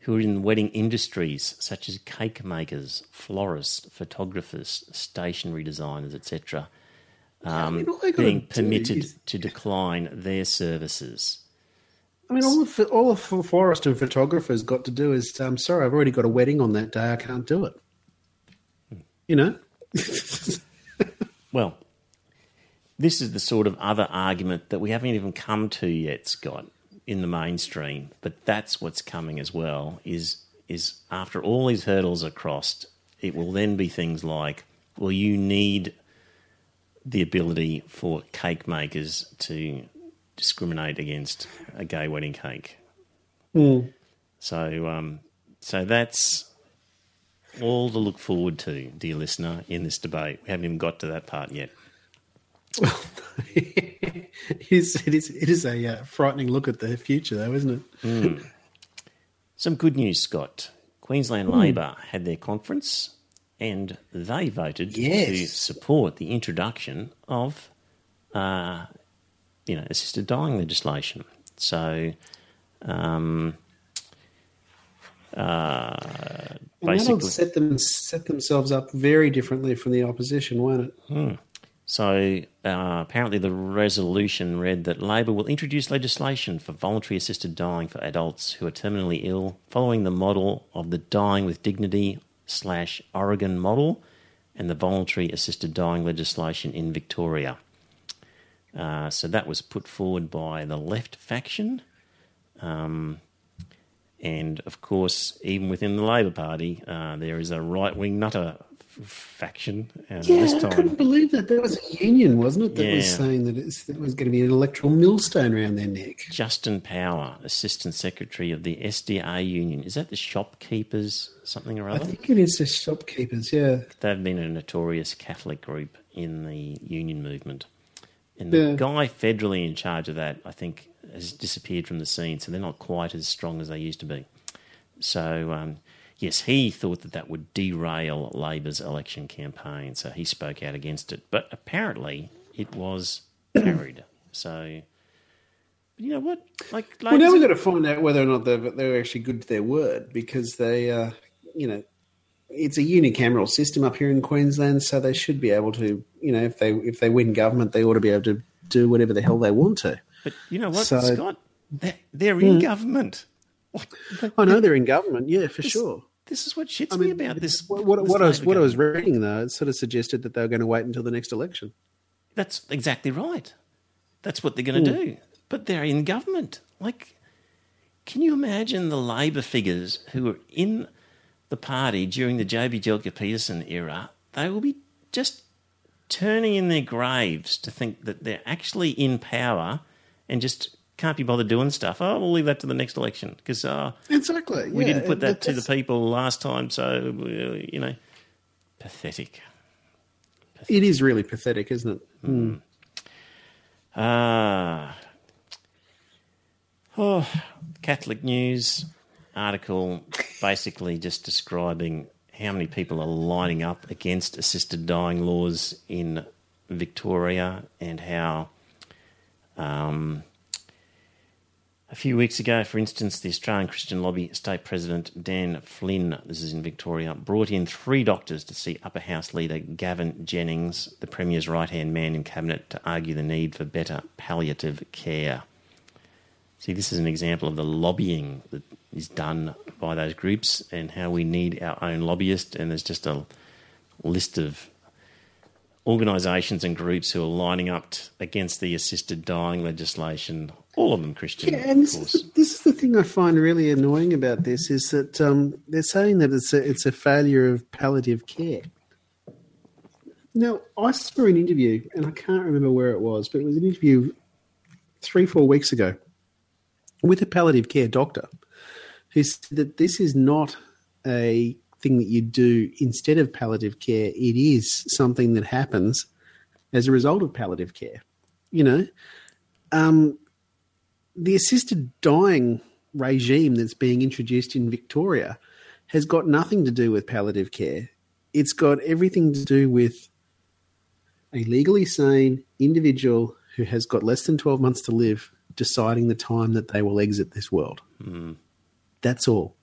who are in wedding industries such as cake makers, florists, photographers, stationery designers, etc. Um, mean, all being permitted is- to decline their services. I mean, all the all the florist and photographers got to do is, I'm um, sorry, I've already got a wedding on that day. I can't do it. You know, Well, this is the sort of other argument that we haven't even come to yet, Scott, in the mainstream. But that's what's coming as well. Is is after all these hurdles are crossed, it will then be things like, well, you need the ability for cake makers to discriminate against a gay wedding cake. So, um, so that's all to look forward to, dear listener, in this debate. We haven't even got to that part yet. it is, it is, it is a uh, frightening look at the future, though, isn't it? Some good news, Scott. Queensland Labor had their conference and they voted to support the introduction of, uh, you know, assisted dying legislation. So, um, uh, basically, set them set themselves up very differently from the opposition, won't it? So uh, apparently, the resolution read that Labor will introduce legislation for voluntary assisted dying for adults who are terminally ill, following the model of the Dying with Dignity slash Oregon model and the voluntary assisted dying legislation in Victoria. Uh, so that was put forward by the left faction. Um, and of course, even within the Labor Party, uh, there is a right wing nutter faction. And Yeah, this I couldn't believe that. There was a union, wasn't it, that was saying that it's, that was going to be an electoral millstone around their neck. Justin Power, Assistant Secretary of the SDA Union. Is that the shopkeepers, something or other? I think it is the shopkeepers, yeah. They've been a notorious Catholic group in the union movement. And Yeah. the guy federally in charge of that, I think, has disappeared from the scene, so they're not quite as strong as they used to be. So, um, yes, he thought that that would derail Labor's election campaign, so he spoke out against it. But apparently, it was carried. So, but you know what? Like, Well, now we've got to find out whether or not they're, they're actually good to their word because they, uh, you know, it's a unicameral system up here in Queensland, so they should be able to, you know, if they if they win government, they ought to be able to do whatever the hell they want to. But you know what, So- Scott? They're, they're in government. I know they're in government, yeah, for sure. This is what shits I me about this. What, what, this what I was what I was reading though, it sort of suggested that they were going to wait until the next election. That's exactly right. That's what they're going to hmm. do. But they're in government. Like, can you imagine the Labor figures who were in the party during the Joh Bjelke-Petersen era? They will be just turning in their graves to think that they're actually in power and just can't be bothered doing stuff. Oh, we'll leave that to the next election because uh, Exactly. we yeah, didn't put that to the people last time. So, uh, you know, pathetic. It is really pathetic, isn't it? Ah. Oh, Catholic News article basically just describing how many people are lining up against assisted dying laws in Victoria and how um, a few weeks ago, for instance, the Australian Christian Lobby State President Dan Flynn, this is in Victoria, brought in three doctors to see Upper House Leader Gavin Jennings, the Premier's right hand man in Cabinet, to argue the need for better palliative care. See, this is an example of the lobbying that is done by those groups and how we need our own lobbyist. And there's just a list of organisations and groups who are lining up t- against the assisted dying legislation. All of them Christian, Yeah, and this is, this is the thing I find really annoying about this is that um, they're saying that it's a, it's a failure of palliative care. Now, I saw an interview, and I can't remember where it was, but it was an interview three, four weeks ago with a palliative care doctor who said that this is not a thing that you do instead of palliative care. It is something that happens as a result of palliative care. You know, um, the assisted dying regime that's being introduced in Victoria has got nothing to do with palliative care. It's got everything to do with a legally sane individual who has got less than 12 months to live deciding the time that they will exit this world. That's all.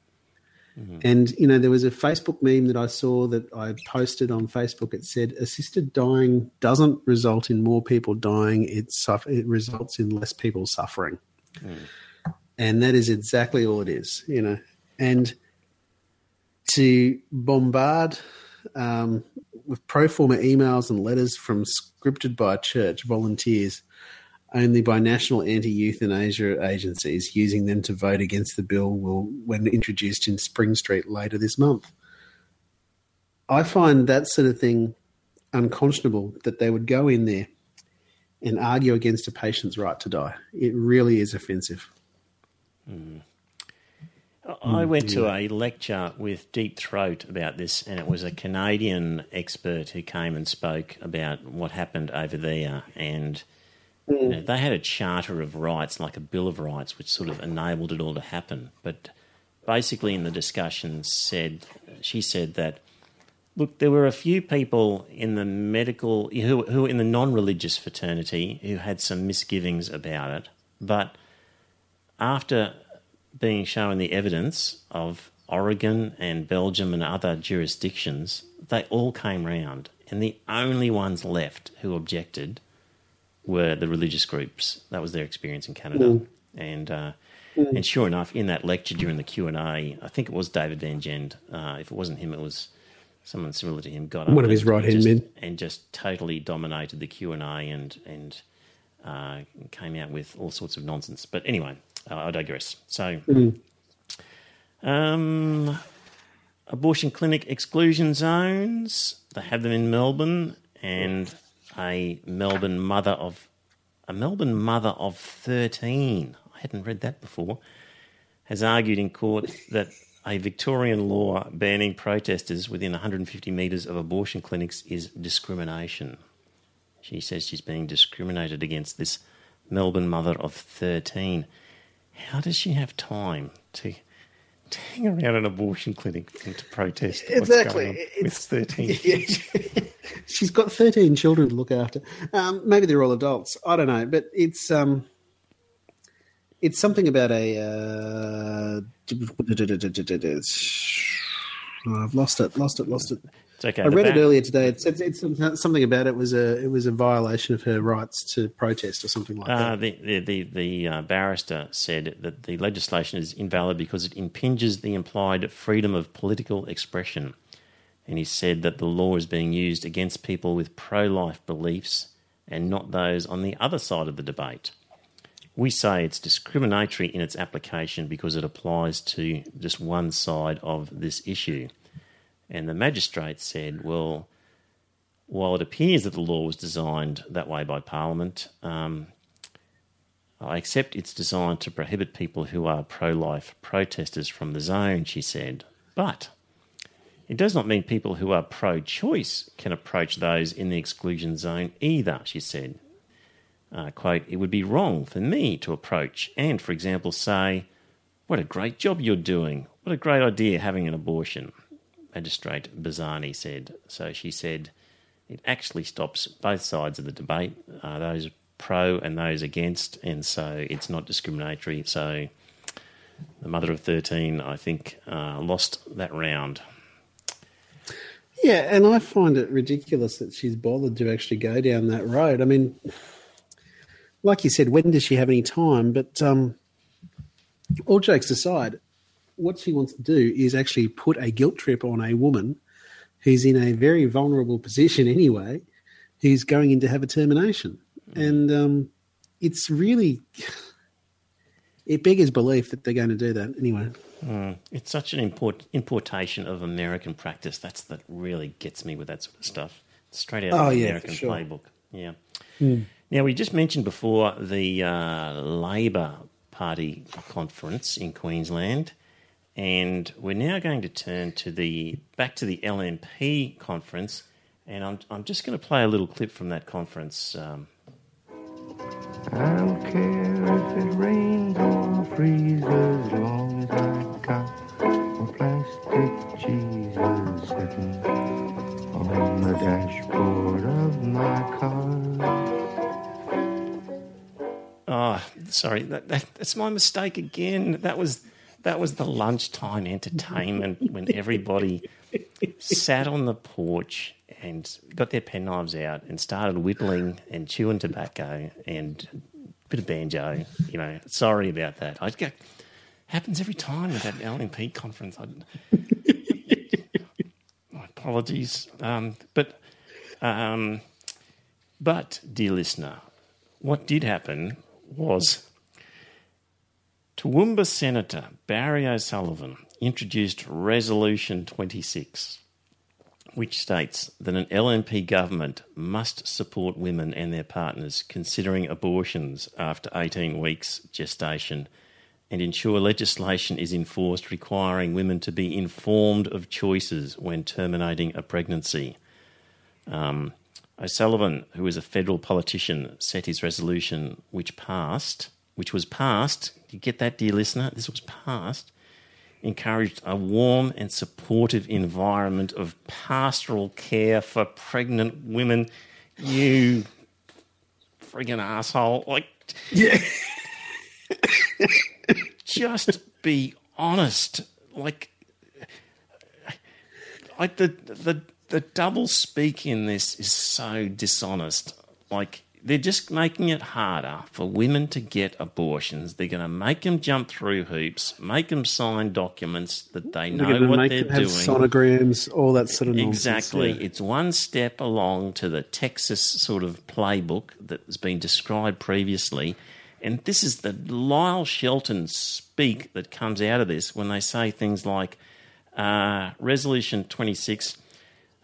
And, you know, there was a Facebook meme that I saw that I posted on Facebook. It said, assisted dying doesn't result in more people dying, it, it results in less people suffering. And that is exactly all it is, you know. And to bombard um, with pro forma emails and letters from scripted by church volunteers only by national anti-euthanasia agencies using them to vote against the bill will when introduced in Spring Street later this month. I find that sort of thing unconscionable that they would go in there and argue against a patient's right to die. It really is offensive. I hmm. went to a lecture with Deep Throat about this, and it was a Canadian expert who came and spoke about what happened over there. And Mm. you know, they had a charter of rights, like a Bill of Rights, which sort of enabled it all to happen. But basically, in the discussion, said she said that look, there were a few people in the medical who who in the non-religious fraternity who had some misgivings about it, but after being shown the evidence of Oregon and Belgium and other jurisdictions, they all came round, and the only ones left who objected were the religious groups. That was their experience in Canada, and uh, and sure enough, in that lecture during the Q and A, I think it was David Van Gend. Uh, if it wasn't him, it was someone similar to him. Got up One of his right-hand men. and just totally dominated the Q and A and and uh, came out with all sorts of nonsense. But anyway, uh, I digress. So, um, abortion clinic exclusion zones. They have them in Melbourne, and a Melbourne mother of a Melbourne mother of thirteen. I hadn't read that before. Has argued in court that a Victorian law banning protesters within 150 metres of abortion clinics is discrimination. She says she's being discriminated against. This Melbourne mother of 13. How does she have time to, to hang around an abortion clinic and to protest Exactly. It's- with 13? She's got 13 children to look after. Um, maybe they're all adults. I don't know, but it's um, it's something about a. Uh, oh, I've lost it, lost it, lost it. It's okay. I read it earlier today. It said it's something about it was a it was a violation of her rights to protest or something like Uh, that. the the the, the uh, barrister said that the legislation is invalid because it impinges the implied freedom of political expression, and he said that the law is being used against people with pro-life beliefs and not those on the other side of the debate. We say it's discriminatory in its application because it applies to just one side of this issue. And the magistrate said, well, while it appears that the law was designed that way by Parliament, um, I accept it's designed to prohibit people who are pro life protesters from the zone, she said. But it does not mean people who are pro choice can approach those in the exclusion zone either, she said. Uh, quote, it would be wrong for me to approach and, for example, say, What a great job you're doing. What a great idea having an abortion. Magistrate Bazzani said. So she said, it actually stops both sides of the debate, uh, those pro and those against, and so it's not discriminatory. So the mother of 13, I think, uh, lost that round. Yeah, and I find it ridiculous that she's bothered to actually go down that road. I mean, like you said, when does she have any time? But um, all jokes aside, what she wants to do is actually put a guilt trip on a woman who's in a very vulnerable position anyway, who's going in to have a termination. And um, it's really, it beggars belief that they're going to do that anyway. It's such an import, importation of American practice. That's that really gets me with that sort of stuff. Straight out of Oh, the yeah, American sure. playbook. Yeah. Now, we just mentioned before the uh, Labor Party conference in Queensland, and we're now going to turn to the back to the LNP conference, and I'm I'm just going to play a little clip from that conference. Um, I don't care if it rains or freezes, as long as I sorry, that, that, that's my mistake again. That was that was the lunchtime entertainment when everybody sat on the porch and got their penknives out and started whittling and chewing tobacco and a bit of banjo. You know, sorry about that. I get happens every time at that LNP conference. I, my apologies, um, but um, but dear listener, what did happen was Toowoomba Senator Barry O'Sullivan introduced Resolution 26. which states that an LNP government must support women and their partners considering abortions after 18 weeks gestation and ensure legislation is enforced requiring women to be informed of choices when terminating a pregnancy. Um, O'Sullivan, who is a federal politician, set his resolution, which passed, which was passed. You get that, dear listener? This was passed encouraged a warm and supportive environment of pastoral care for pregnant women. You friggin' asshole. Like, Yeah. just be honest. Like, like the, the, the double speak in this is so dishonest. Like, they're just making it harder for women to get abortions. They're going to make them jump through hoops, make them sign documents that they know They're know going to what they're them have doing. sonograms, all that sort of nonsense. Exactly. yeah. It's one step along to the Texas sort of playbook that has been described previously. And this is the Lyle Shelton speak that comes out of this when they say things like uh, Resolution 26,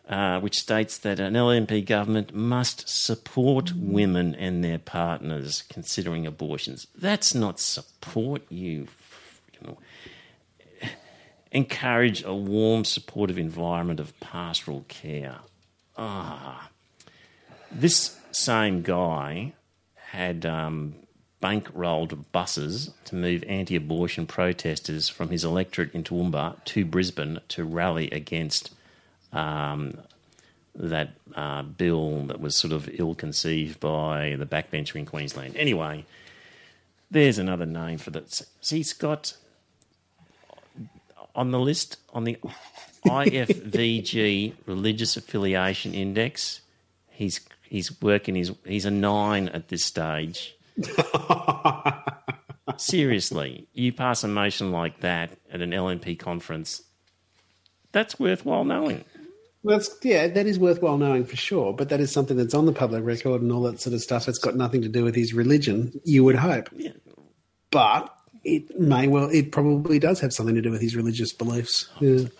uh, which states that an LNP government must support women and their partners considering abortions. That's not support, you. you know, encourage a warm, supportive environment of pastoral care. Ah, this same guy had um, bankrolled buses to move anti-abortion protesters from his electorate in Toowoomba to Brisbane to rally against um, that uh, bill that was sort of ill-conceived by the backbencher in Queensland. Anyway, there's another name for that. See, Scott, on the list on the IFVG Religious Affiliation Index, he's he's working. He's he's a nine at this stage. Seriously, you pass a motion like that at an LNP conference, that's worthwhile knowing. That's yeah, that is worthwhile knowing for sure. But that is something that's on the public record and all that sort of stuff. It's got nothing to do with his religion. You would hope, Yeah. but it may well. It probably does have something to do with his religious beliefs. Yeah.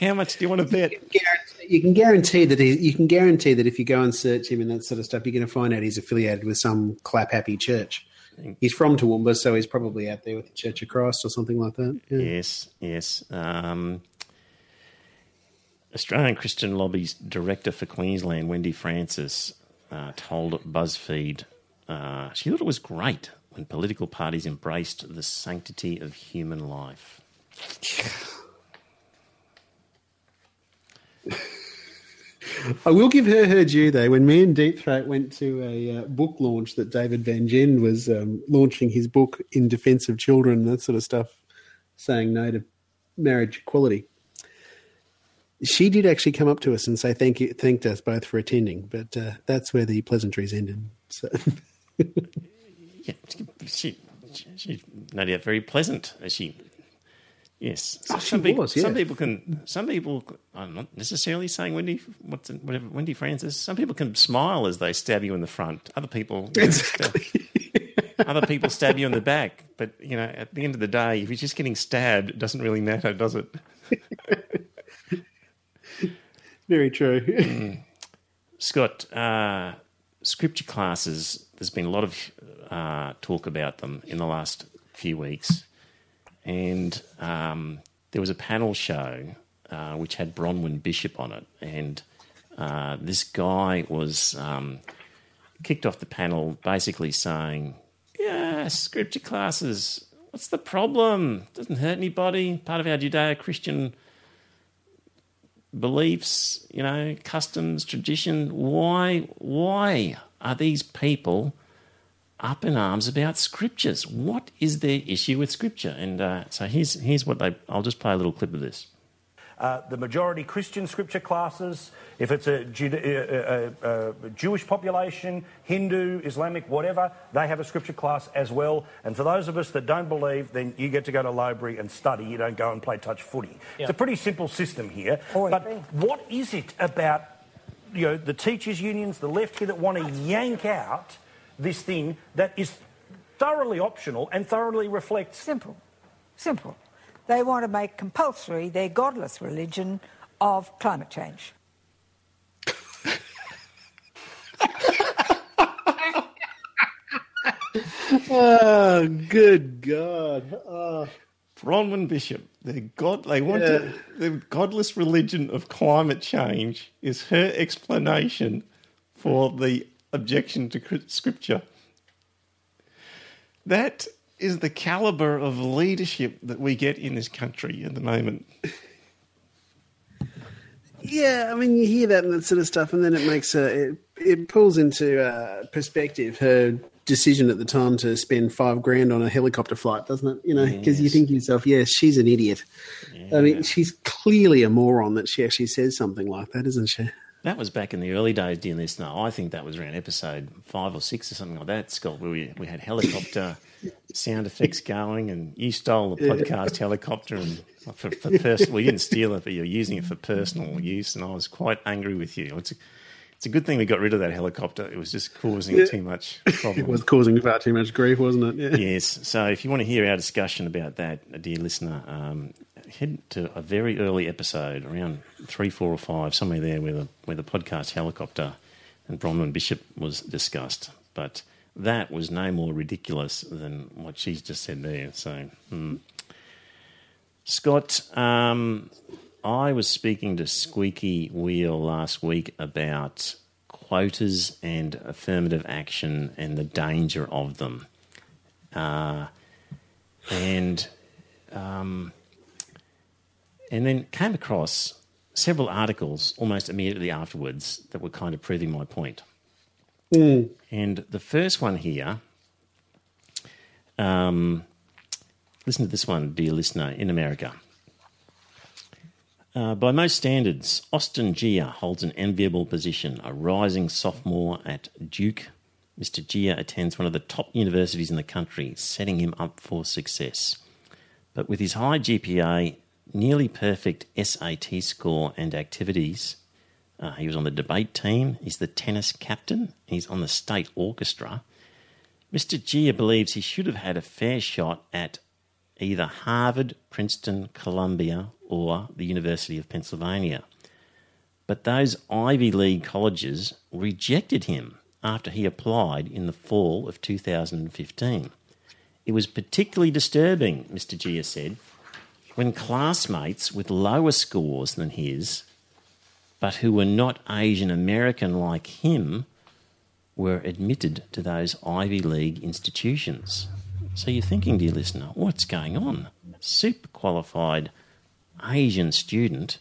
How much do you want to bet? Guarantee- You can guarantee that he, you can guarantee that if you go and search him and that sort of stuff, you're going to find out he's affiliated with some clap happy church. He's from Toowoomba, so he's probably out there with the Church of Christ or something like that. Yeah. Yes, yes. Um, Australian Christian Lobby's director for Queensland, Wendy Francis, uh, told BuzzFeed uh, she thought it was great when political parties embraced the sanctity of human life. I will give her her due though. When me and Deep Throat went to a uh, book launch that David Van Gend was um, launching his book in defence of children that sort of stuff, saying no to marriage equality. She did actually come up to us and say thank you, thanked us both for attending, but uh, that's where the pleasantries ended. So Yeah, she, she, she's no doubt very pleasant. As she, yes, Oh, she some people, was, yeah. some people can, some people. I'm not necessarily saying Wendy, what's whatever Wendy Francis. Some people can smile as they stab you in the front. Other people, know, stab- other people stab you in the back. But you know, at the end of the day, if you're just getting stabbed, it doesn't really matter, does it? very true. Scott, uh, scripture classes, there's been a lot of uh, talk about them in the last few weeks. And um, there was a panel show uh, which had Bronwyn Bishop on it. And uh, this guy was um, kicked off the panel basically saying, Yeah, scripture classes, what's the problem? Doesn't hurt anybody. Part of our Judeo Christian beliefs, you know, customs, tradition. Why, why are these people up in arms about scriptures? What is their issue with scripture? And uh, so here's here's what they. I'll just play a little clip of this. uh, the majority Christian scripture classes, if it's a, Jude- uh, uh, uh, Jewish population, Hindu, Islamic, whatever, they have a scripture class as well. And for those of us that don't believe, then you get to go to library and study. You don't go and play touch footy. It's a pretty simple system here. but what is it about you know, the teachers' unions, the left here that want to yank out this thing that is thoroughly optional and thoroughly reflects Simple. Simple. they want to make compulsory their godless religion of climate change. Oh, good God. Oh. Bronwyn Bishop, the god they want Yeah. to, the godless religion of climate change is her explanation for the objection to scripture. That is the caliber of leadership that we get in this country at the moment. Yeah, I mean, you hear that and that sort of stuff, and then it makes a, it, it pulls into uh, perspective her decision at the time to spend five grand on a helicopter flight, doesn't it? You know, because you think to yourself, yes, she's an idiot. I mean, she's clearly a moron that she actually says something like that, isn't she? That was back in the early days, dear listener. I think that was around episode five or six or something like that, Scott, where we, we had helicopter sound effects going, and you stole the podcast helicopter and for, for personal. Well, you didn't steal it, but you're using it for personal use, and I was quite angry with you. It's a, it's a good thing we got rid of that helicopter. It was just causing too much problem. It was causing far too much grief, wasn't it? Yeah. Yes. So if you want to hear our discussion about that, dear listener, um, head to a very early episode, around three, four, or five, somewhere there, where the where the podcast helicopter and Bronwyn Bishop was discussed. But that was no more ridiculous than what she's just said there. So, hmm. Scott, um, I was speaking to Squeaky Wheel last week about quotas and affirmative action and the danger of them. Uh, and um, and then came across several articles almost immediately afterwards that were kind of proving my point. And the first one here, um, listen to this one, dear listener, in America. Uh, by most standards, Austin Jia holds an enviable position, a rising sophomore at Duke. Mr. Jia attends one of the top universities in the country, setting him up for success. But with his high GPA, nearly perfect SAT score, and activities, uh, he was on the debate team, he's the tennis captain, he's on the state orchestra. Mr. Jia believes he should have had a fair shot at either Harvard, Princeton, Columbia, or the University of Pennsylvania. But those Ivy League colleges rejected him after he applied in the fall of 2015. It was particularly disturbing, Mr. Jia said, when classmates with lower scores than his, but who were not Asian American like him, were admitted to those Ivy League institutions. So you're thinking, dear listener, what's going on? Super qualified Asian student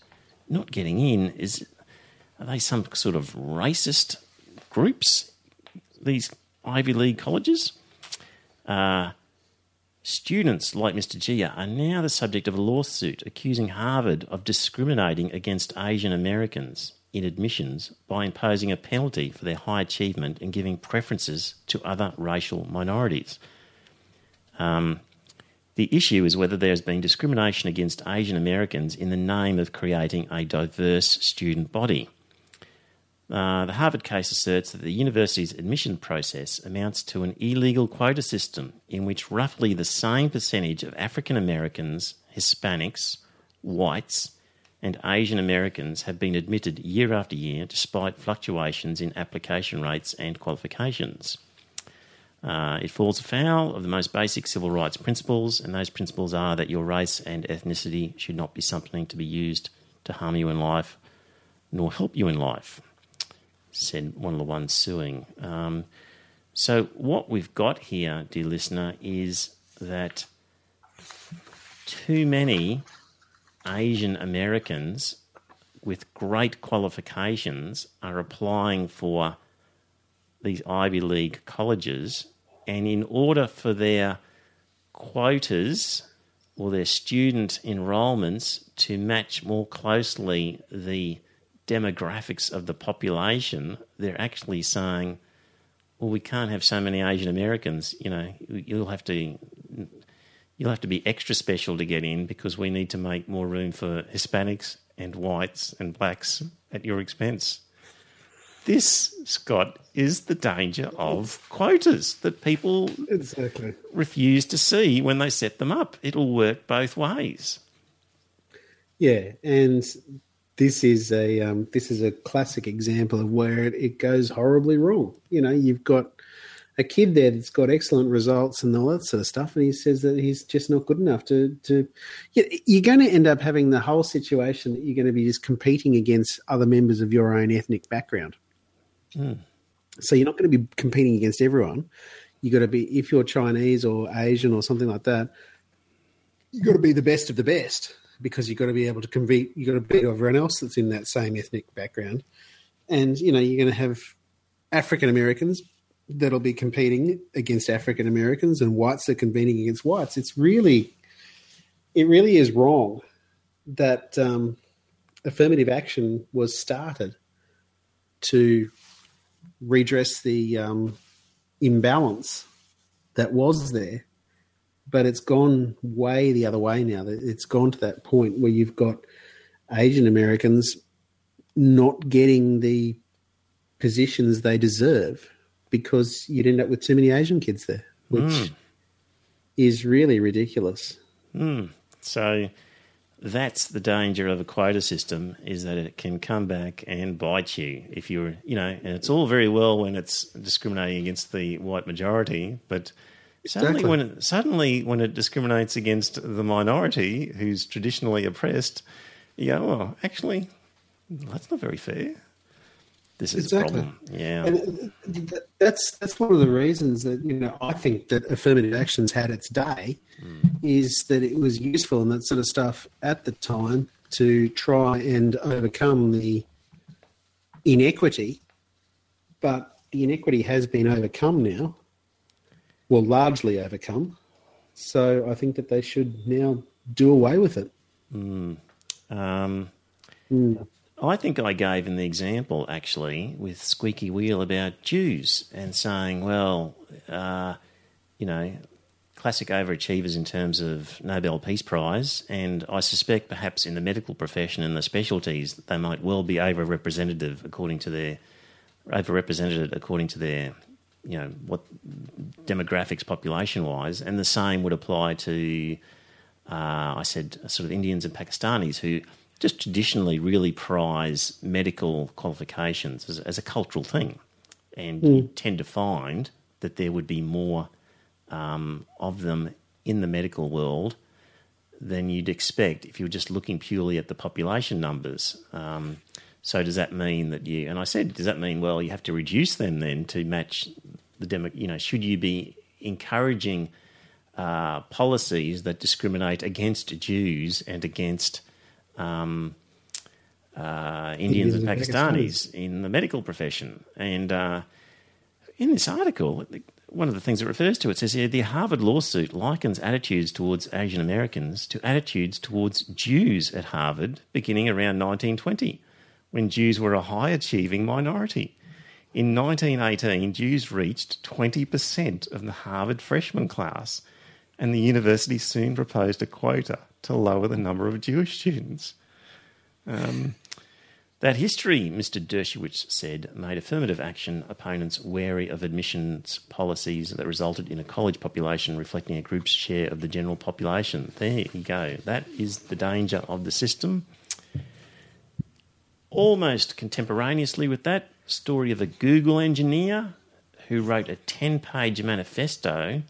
not getting in is are they some sort of racist groups? These Ivy League colleges? Uh, students like Mr. Jia are now the subject of a lawsuit accusing Harvard of discriminating against Asian Americans in admissions by imposing a penalty for their high achievement and giving preferences to other racial minorities. Um, the issue is whether there has been discrimination against Asian Americans in the name of creating a diverse student body. Uh, the Harvard case asserts that the university's admission process amounts to an illegal quota system in which roughly the same percentage of African Americans, Hispanics, whites, and Asian Americans have been admitted year after year despite fluctuations in application rates and qualifications. Uh, it falls afoul of the most basic civil rights principles, and those principles are that your race and ethnicity should not be something to be used to harm you in life nor help you in life, said one of the ones suing. Um, so, what we've got here, dear listener, is that too many Asian Americans with great qualifications are applying for these Ivy League colleges, and in order for their quotas or their student enrolments to match more closely the demographics of the population, they're actually saying, "Well, we can't have so many Asian Americans. You know, you'll have to." You'll have to be extra special to get in because we need to make more room for Hispanics and whites and blacks at your expense. This, Scott, is the danger of quotas that people Exactly. refuse to see when they set them up. It'll work both ways. Yeah, and this is a um, this is a classic example of where it, it goes horribly wrong. You know, you've got a kid there that's got excellent results and all that sort of stuff, and he says that he's just not good enough to to. you- You're going to end up having the whole situation that you're going to be just competing against other members of your own ethnic background. So you're not going to be competing against everyone. You got to be if you're Chinese or Asian or something like that. You got to be the best of the best because you've got to be able to compete. You've got to beat everyone else that's in that same ethnic background, and you know you're going to have African Americans that'll be competing against African Americans and whites that are competing against whites. It's really, it really is wrong that um, affirmative action was started to redress the um, imbalance that was there. But it's gone way the other way now. It's gone to that point where you've got Asian Americans not getting the positions they deserve because you'd end up with too many Asian kids there, which hmm. is really ridiculous. Hmm. So that's the danger of a quota system is that it can come back and bite you if you're, you know, and it's all very well when it's discriminating against the white majority, but suddenly Exactly. when it, suddenly when it discriminates against the minority who's traditionally oppressed, you go, well, actually, that's not very fair. This is Exactly. a problem. Yeah. And uh, th- that's that's one of the reasons that you know I think that affirmative actions had its day, hmm. is that it was useful and that sort of stuff at the time to try and overcome the inequity, but the inequity has been overcome now, well, largely overcome. So I think that they should now do away with it. Um, I think I gave in the example actually with Squeaky Wheel about Jews and saying, well, uh, you know, classic overachievers in terms of Nobel Peace Prize, and I suspect perhaps in the medical profession and the specialties they might well be overrepresented according to their overrepresented according to their you know what demographics population wise, and the same would apply to uh, I said sort of Indians and Pakistanis who just traditionally really prize medical qualifications as, as a cultural thing, and you tend to find that there would be more um, of them in the medical world than you'd expect if you were just looking purely at the population numbers. Um, so does that mean that you? And I said, does that mean well you have to reduce them then to match the demo? You know, should you be encouraging uh, policies that discriminate against Jews and against um, uh, Indians, and and Pakistanis in the medical profession? And uh, in this article, one of the things it refers to, it says here the Harvard lawsuit likens attitudes towards Asian Americans to attitudes towards Jews at Harvard beginning around 1920, when Jews were a high achieving minority. In 1918, Jews reached 20% of the Harvard freshman class, and the university soon proposed a quota to lower the number of Jewish students. Um, that history, Mr. Dershowitz said, made affirmative action opponents wary of admissions policies that resulted in a college population reflecting a group's share of the general population. There you go. That is the danger of the system. Almost contemporaneously with that, story of a Google engineer who wrote a 10 page manifesto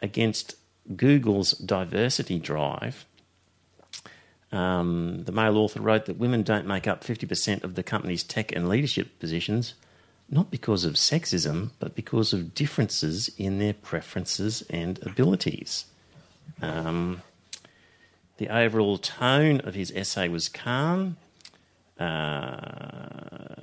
against Google's diversity drive um, the male author wrote that women don't make up 50% of the company's tech and leadership positions, not because of sexism, but because of differences in their preferences and abilities. Um, the overall tone of his essay was calm. Uh,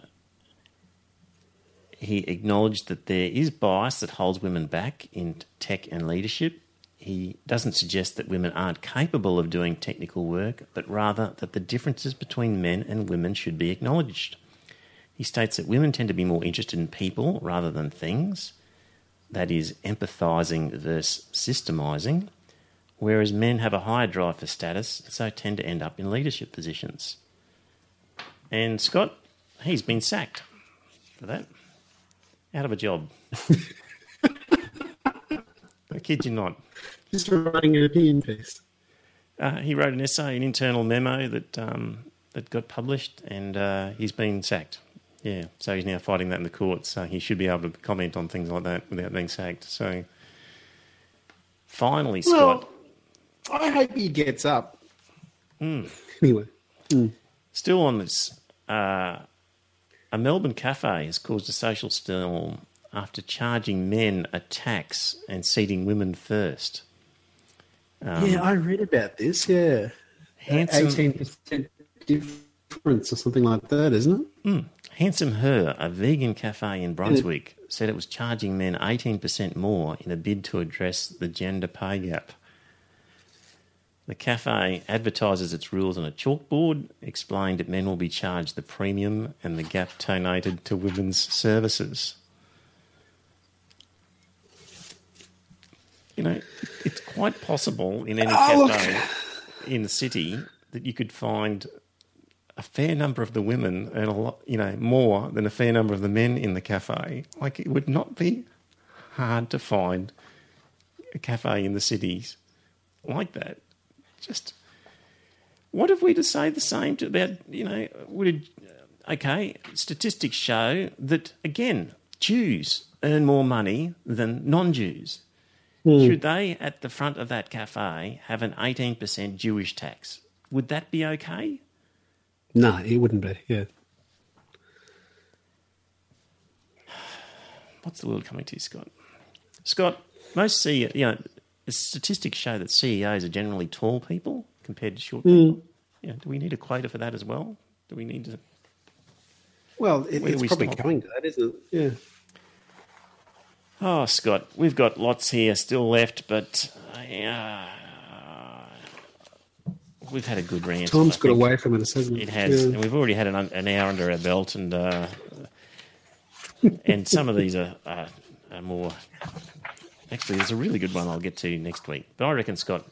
he acknowledged that there is bias that holds women back in tech and leadership. He doesn't suggest that women aren't capable of doing technical work, but rather that the differences between men and women should be acknowledged. He states that women tend to be more interested in people rather than things, that is, empathising versus systemising, whereas men have a higher drive for status so tend to end up in leadership positions. And Scott, he's been sacked. for that. Out of a job. I kid you not. Just for writing an opinion piece. Uh, he wrote an essay, an internal memo that um, that got published, and uh, he's been sacked. Yeah, so he's now fighting that in the courts. So he should be able to comment on things like that without being sacked. So finally, Scott, Well, I hope he gets up. Anyway, still on this, uh, a Melbourne cafe has caused a social storm after charging men a tax and seating women first. yeah, I read about this. Yeah, eighteen percent difference or something like that, isn't it? Handsome Her, a vegan cafe in Brunswick, said it was charging men 18% more in a bid to address the gender pay gap. The cafe advertises its rules on a chalkboard, explained that men will be charged the premium and the gap donated to women's services. You know, it's quite possible in any Oh, look. cafe in the city that you could find a fair number of the women and a lot, you know, more than a fair number of the men in the cafe. Like it would not be hard to find a cafe in the cities like that. Just what have we to say the same to about you know? Would it, okay? Statistics show that again, Jews earn more money than non-Jews. Hmm. Should they at the front of that cafe have an eighteen percent Jewish tax? Would that be okay? No, it wouldn't be. Yeah, what's the world coming to, Scott? Scott, most CEO, you know, statistics show that CEOs are generally tall people compared to short people. Yeah, do we need a quota for that as well? Do we need to? well, it, it's we probably stop? coming to that, isn't it? Yeah. Oh, Scott, we've got lots here still left, but uh, we've had a good rant. Tom's got away from us, hasn't it? It has, Yeah. and we've already had an, an hour under our belt, and uh, and some of these are, are, are more. Actually, there's a really good one I'll get to next week. But I reckon, Scott,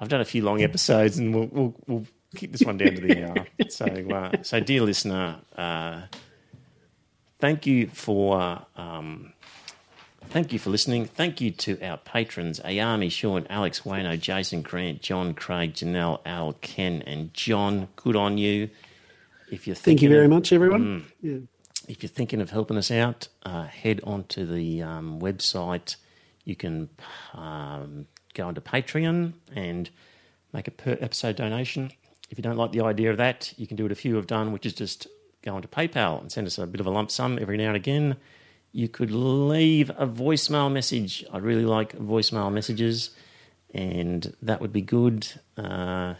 I've done a few long episodes, and we'll we'll, we'll keep this one down to the hour. So, uh, so dear listener, uh, thank you for. Um, Thank you for listening. Thank you to our patrons Ayami, Sean, Alex, Wayno, Jason, Grant, John, Craig, Janelle, Al, Ken, and John. Good on you. If you're Thank you very much, everyone. Yeah. If you're thinking of helping us out, uh, head onto the um, website. You can um, go onto Patreon and make a per episode donation. If you don't like the idea of that, you can do what a few have done, which is just go onto PayPal and send us a bit of a lump sum every now and again. You could leave a voicemail message. I really like voicemail messages, and that would be good. Uh,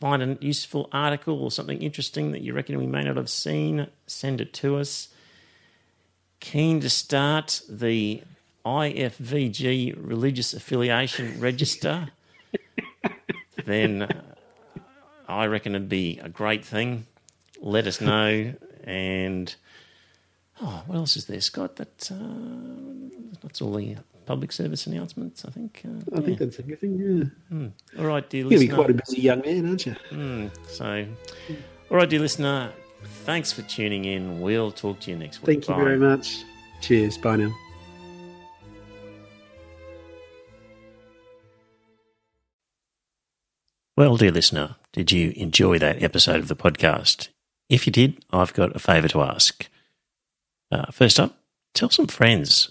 find a useful article or something interesting that you reckon we may not have seen, send it to us. Keen to start the IFVG religious affiliation register, then uh, I reckon it'd be a great thing. Let us know. And oh, what else is there, Scott? That uh, that's all the public service announcements. I think. Uh, I think yeah. that's everything. Yeah. all right, dear You're going to be listener. quite a busy young man, aren't you? So, all right, dear listener, thanks for tuning in. We'll talk to you next week. Thank you Bye. very much. Cheers. Bye now. Well, dear listener, did you enjoy that episode of the podcast? If you did, I've got a favour to ask. Uh, first up, tell some friends.